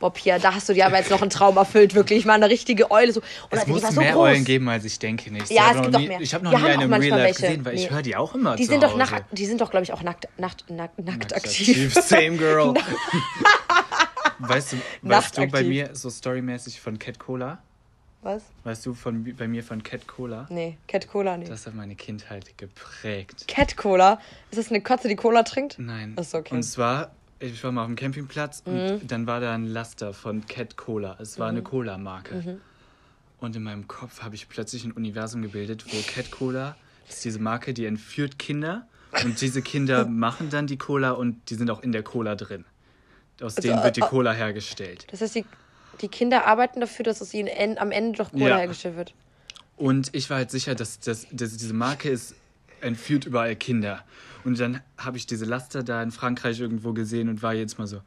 boah, Pia, da hast du dir aber jetzt noch einen Traum erfüllt, wirklich. Ich war eine richtige Eule. So. Und es muss war so mehr groß. Eulen geben, als ich denke nicht. Ja, Ich es gibt noch nie- mehr. Ich habe noch Wir nie eine im Real Life gesehen, weil ich Nee. höre die auch immer Die zu sind doch nackt, die sind doch, glaube ich, auch nackt, nackt, nackt, nackt Nackt aktiv. Same girl. weißt du, weißt du bei mir so storymäßig von Cat Cola? Was? Weißt du von, bei mir von Cat Cola? Nee, Cat Cola, nee. Das hat meine Kindheit geprägt. Cat Cola? Ist das eine Katze, die Cola trinkt? Nein. So, okay. Und zwar, ich war mal auf dem Campingplatz und dann war da ein Laster von Cat Cola. Es war eine Cola-Marke. Mhm. Und in meinem Kopf habe ich plötzlich ein Universum gebildet, wo Cat Cola ist diese Marke, die entführt Kinder. Und diese Kinder machen dann die Cola und die sind auch in der Cola drin. Aus denen wird die äh, Cola hergestellt. Das heißt, die, die Kinder arbeiten dafür, dass aus ihnen en- am Ende doch Cola Ja. hergestellt wird. Und ich war halt sicher, dass, dass, dass diese Marke ist, entführt überall Kinder. Und dann habe ich diese Laster da in Frankreich irgendwo gesehen und war jetzt mal so.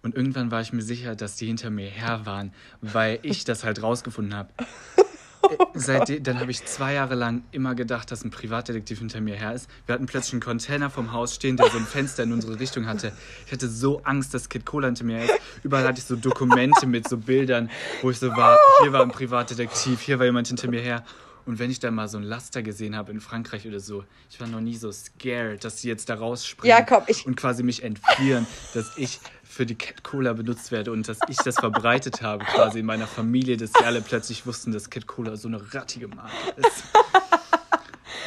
Und irgendwann war ich mir sicher, dass die hinter mir her waren, weil ich das halt rausgefunden habe. Seitdem, dann habe ich zwei Jahre lang immer gedacht, dass ein Privatdetektiv hinter mir her ist. Wir hatten plötzlich einen Container vom Haus stehen, der so ein Fenster in unsere Richtung hatte. Ich hatte so Angst, dass Kid Cola hinter mir her ist. Überall hatte ich so Dokumente mit so Bildern, wo ich so war, hier war ein Privatdetektiv, hier war jemand hinter mir her. Und wenn ich dann mal so ein Laster gesehen habe in Frankreich oder so, ich war noch nie so scared, dass sie jetzt da rausspringen Ja, komm, ich- und quasi mich entführen, dass ich für die Cat Cola benutzt werde und dass ich das verbreitet habe quasi in meiner Familie, dass sie alle plötzlich wussten, dass Cat Cola so eine rattige Marke ist.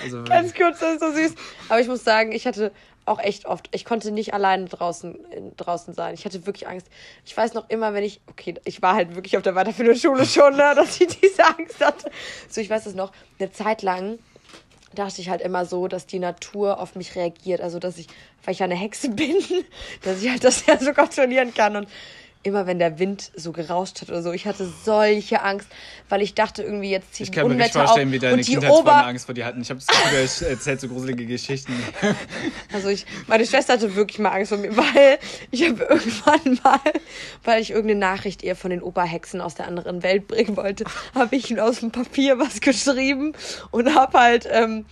Also, Ganz kurz, das ist so süß. Aber ich muss sagen, ich hatte auch echt oft, ich konnte nicht alleine draußen, in, draußen sein. Ich hatte wirklich Angst. Ich weiß noch immer, wenn ich, okay, ich war halt wirklich auf der weiterführenden Schule schon, ne, dass ich diese Angst hatte. So, ich weiß es noch, eine Zeit lang dachte ich halt immer so, dass die Natur auf mich reagiert. Also, dass ich, weil ich ja eine Hexe bin, dass ich halt das ja so kontrollieren kann. Und immer wenn der Wind so gerauscht hat oder so, ich hatte solche Angst, weil ich dachte irgendwie, jetzt zieht ich kann mir nicht vorstellen, auf wie deine Kindheitsfreunde Ober... Angst vor dir hatten. Ich habe ich erzählt so gruselige Geschichten. Also ich, meine Schwester hatte wirklich mal Angst vor mir, weil ich habe irgendwann mal, weil ich irgendeine Nachricht ihr von den Oberhexen aus der anderen Welt bringen wollte, habe ich aus dem Papier was geschrieben und habe halt, ähm,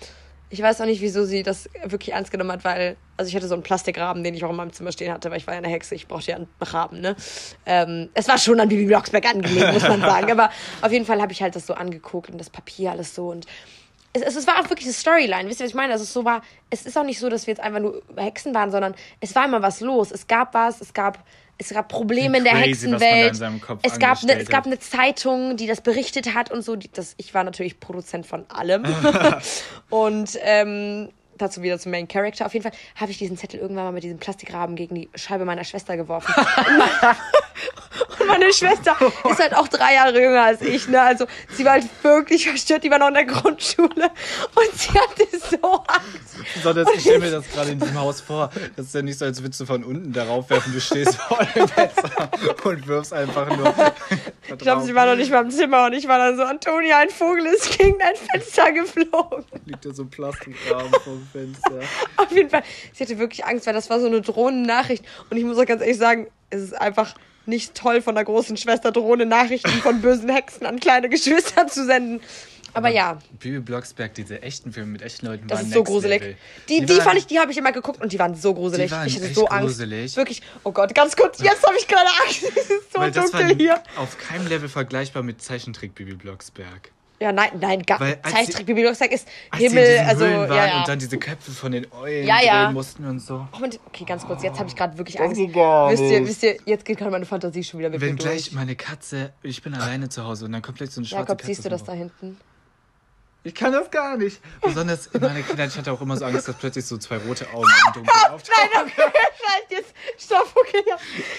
ich weiß auch nicht, wieso sie das wirklich ernst genommen hat, weil, also ich hatte so einen Plastikrahmen, den ich auch in meinem Zimmer stehen hatte, weil ich war ja eine Hexe, ich brauchte ja einen Rahmen, ne? Ähm, es war schon an Bibi Blocksberg angelegt, muss man sagen, aber auf jeden Fall habe ich halt das so angeguckt und das Papier alles so und es, es, war auch wirklich eine Storyline. Wisst ihr, was ich meine? Also es so war, es ist auch nicht so, dass wir jetzt einfach nur Hexen waren, sondern es war immer was los. Es gab was, es gab, es gab Probleme in der Crazy, Hexenwelt. Es gab, eine, es gab eine Zeitung, die das berichtet hat und so. Die, das, ich war natürlich Produzent von allem. und ähm, dazu wieder zum Main Character. Auf jeden Fall habe ich diesen Zettel irgendwann mal mit diesem Plastikrahmen gegen die Scheibe meiner Schwester geworfen. Meine- Schwester ist halt auch drei Jahre jünger als ich, ne? Also sie war halt wirklich verstört, die war noch in der Grundschule und sie hatte so Angst. Sondern ich stelle mir das gerade in diesem Haus vor. Das ist ja nicht so, als würdest du von unten darauf werfen. Du stehst vor dem Fenster und wirfst einfach nur. Ich glaube, sie war noch nicht mal im Zimmer und ich war dann so, Antonia, ein Vogel ist gegen dein Fenster geflogen. Liegt da so ein Plastikrahmen vom Fenster. Auf jeden Fall, sie hatte wirklich Angst, weil das war so eine Drohnennachricht. Und ich muss auch ganz ehrlich sagen, es ist einfach nicht toll von der großen Schwester Drohnen-Nachrichten von bösen Hexen an kleine Geschwister zu senden. Aber ja, Bibi Blocksberg, diese echten Filme mit echten Leuten das waren ist so gruselig. Level. Die, die, waren- fand ich, die habe ich immer geguckt und die waren so gruselig. Die waren ich hatte so Angst. gruselig. Wirklich. Oh Gott, ganz kurz, jetzt habe ich gerade Angst. Es ist so Weil dunkel hier. auf keinem Level vergleichbar mit Zeichentrick Bibi Blocksberg. Ja, nein, nein, gar Weil als Zeichentrick Bibi Blocksberg ist Himmel, diesen also Höhlen waren ja, ja. und dann diese Köpfe von den Eulen Ja, ja. drehen mussten und so. Oh, Moment, okay, ganz kurz, jetzt habe ich gerade wirklich Das Angst. wisst ihr, nicht. wisst ihr, jetzt geht gerade meine Fantasie schon wieder mit Wenn mir gleich durch. meine Katze, ich bin alleine zu Hause und dann kommt gleich so eine schwarze Jakob, Katze. siehst du das da hinten? Ich kann das gar nicht. Besonders in meiner Kindheit, ich hatte auch immer so Angst, dass plötzlich so zwei rote Augen im Dunkeln auftauchen. Nein, okay, halt jetzt. Stopp, okay.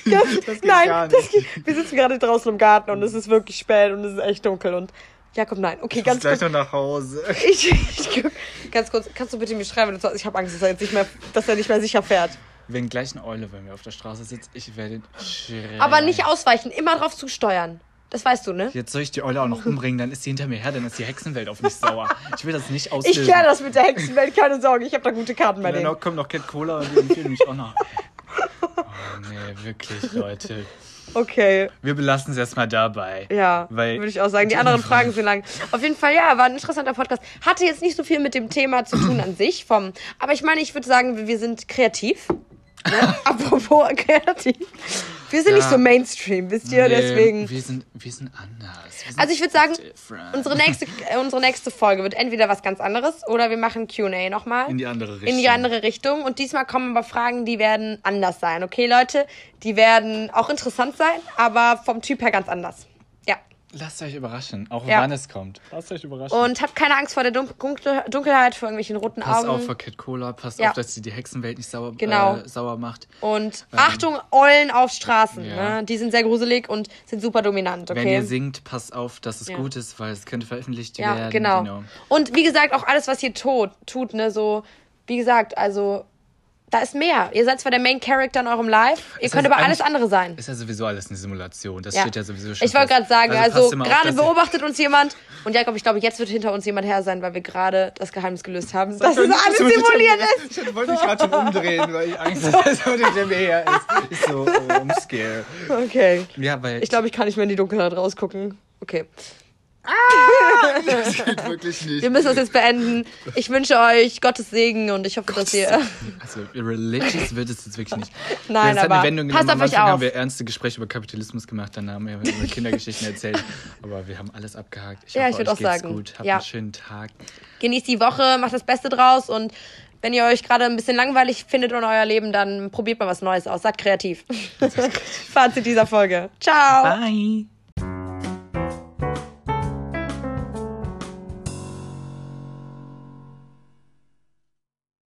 Ja. Das, Das geht nein, gar das nicht. geht. Wir sitzen gerade draußen im Garten und es ist wirklich spät und es ist echt dunkel und Jakob, nein. Okay, Ich ganz gleich kurz. noch nach Hause. Ich, ich, ganz kurz, kannst du bitte mir schreiben, wenn du ich habe Angst, dass er jetzt nicht mehr, dass er nicht mehr sicher fährt. Wenn gleich eine Eule bei mir auf der Straße sitzt, ich werde schreien. Aber nicht ausweichen, immer drauf zusteuern. Das weißt du, ne? Jetzt soll ich die Eule auch noch umbringen, dann ist sie hinter mir her, dann ist die Hexenwelt auf mich sauer. Ich will das nicht Ich auslösen. kläre das mit der Hexenwelt, keine Sorge, ich habe da gute Karten bei denen. noch- kommt noch Cat Cola und die empfehlen mich auch noch. Oh nee, wirklich, Leute. Okay, Wir belassen es erstmal dabei. ja, Weil würde ich auch sagen. Die anderen Fragen sind lang. Auf jeden Fall, ja, war ein interessanter Podcast. Hatte jetzt nicht so viel mit dem Thema zu tun an sich, vom, aber ich meine, ich würde sagen, wir- wir sind kreativ. Ne? Apropos kreativ. Wir sind Ja. nicht so Mainstream, wisst ihr? Nee, Deswegen. Wir sind, wir sind anders. Wir sind Also ich würde sagen, different. unsere nächste, äh, unsere nächste Folge wird entweder was ganz anderes oder wir machen QA nochmal. In die andere Richtung. In die andere Richtung. Und diesmal kommen aber Fragen, die werden anders sein. Okay, Leute? Die werden auch interessant sein, aber vom Typ her ganz anders. Ja. Lasst euch überraschen, auch Ja. wann es kommt. Lasst euch überraschen. Und habt keine Angst vor der Dun Dunkel Dunkelheit, vor irgendwelchen roten Pass Augen. auf vor Cat Cola, passt Ja. auf, dass sie die Hexenwelt nicht sauer, Genau. äh, sauer macht. Und Achtung, Eulen auf Straßen. Ja. Ne? Die sind sehr gruselig und sind super dominant, okay? Wenn ihr singt, passt auf, dass es Ja. gut ist, weil es könnte veröffentlicht ja, werden. genau. Und wie gesagt, auch alles, was ihr tot, tut, ne, so, wie gesagt, also, da ist mehr. Ihr seid zwar der Main Character in eurem Live, ihr Es könnt aber alles andere sein. Ist ja sowieso alles eine Simulation. Das Ja. steht ja sowieso schon. Ich wollte gerade sagen, also, auf, gerade beobachtet uns jemand und Jakob, ich glaube, jetzt wird hinter uns jemand her sein, weil wir gerade das Geheimnis gelöst haben, dass es alles simuliert ist. Ich wollte mich gerade schon umdrehen, weil ich Angst hatte, dass er hinter mir her ist. Ich so, oh, I'm scared. Okay. Ja, weil Ich glaube, ich kann nicht mehr in die Dunkelheit rausgucken. Okay. Das geht wirklich nicht. Wir müssen das jetzt beenden. Ich wünsche euch Gottes Segen und ich hoffe, dass ihr. Also religious wird es jetzt wirklich nicht. Nein, das hat aber eine Wendung passt auf euch auf. haben wir ernste Gespräche über Kapitalismus gemacht, dann haben wir über Kindergeschichten erzählt. Aber wir haben alles abgehakt. Ich Ja, hoffe, ich würd euch auch sagen. gut. Habt Ja. einen schönen Tag. Genießt die Woche, macht das Beste draus und wenn ihr euch gerade ein bisschen langweilig findet in euer Leben, dann probiert mal was Neues aus. Seid kreativ. Fazit dieser Folge. Ciao. Bye.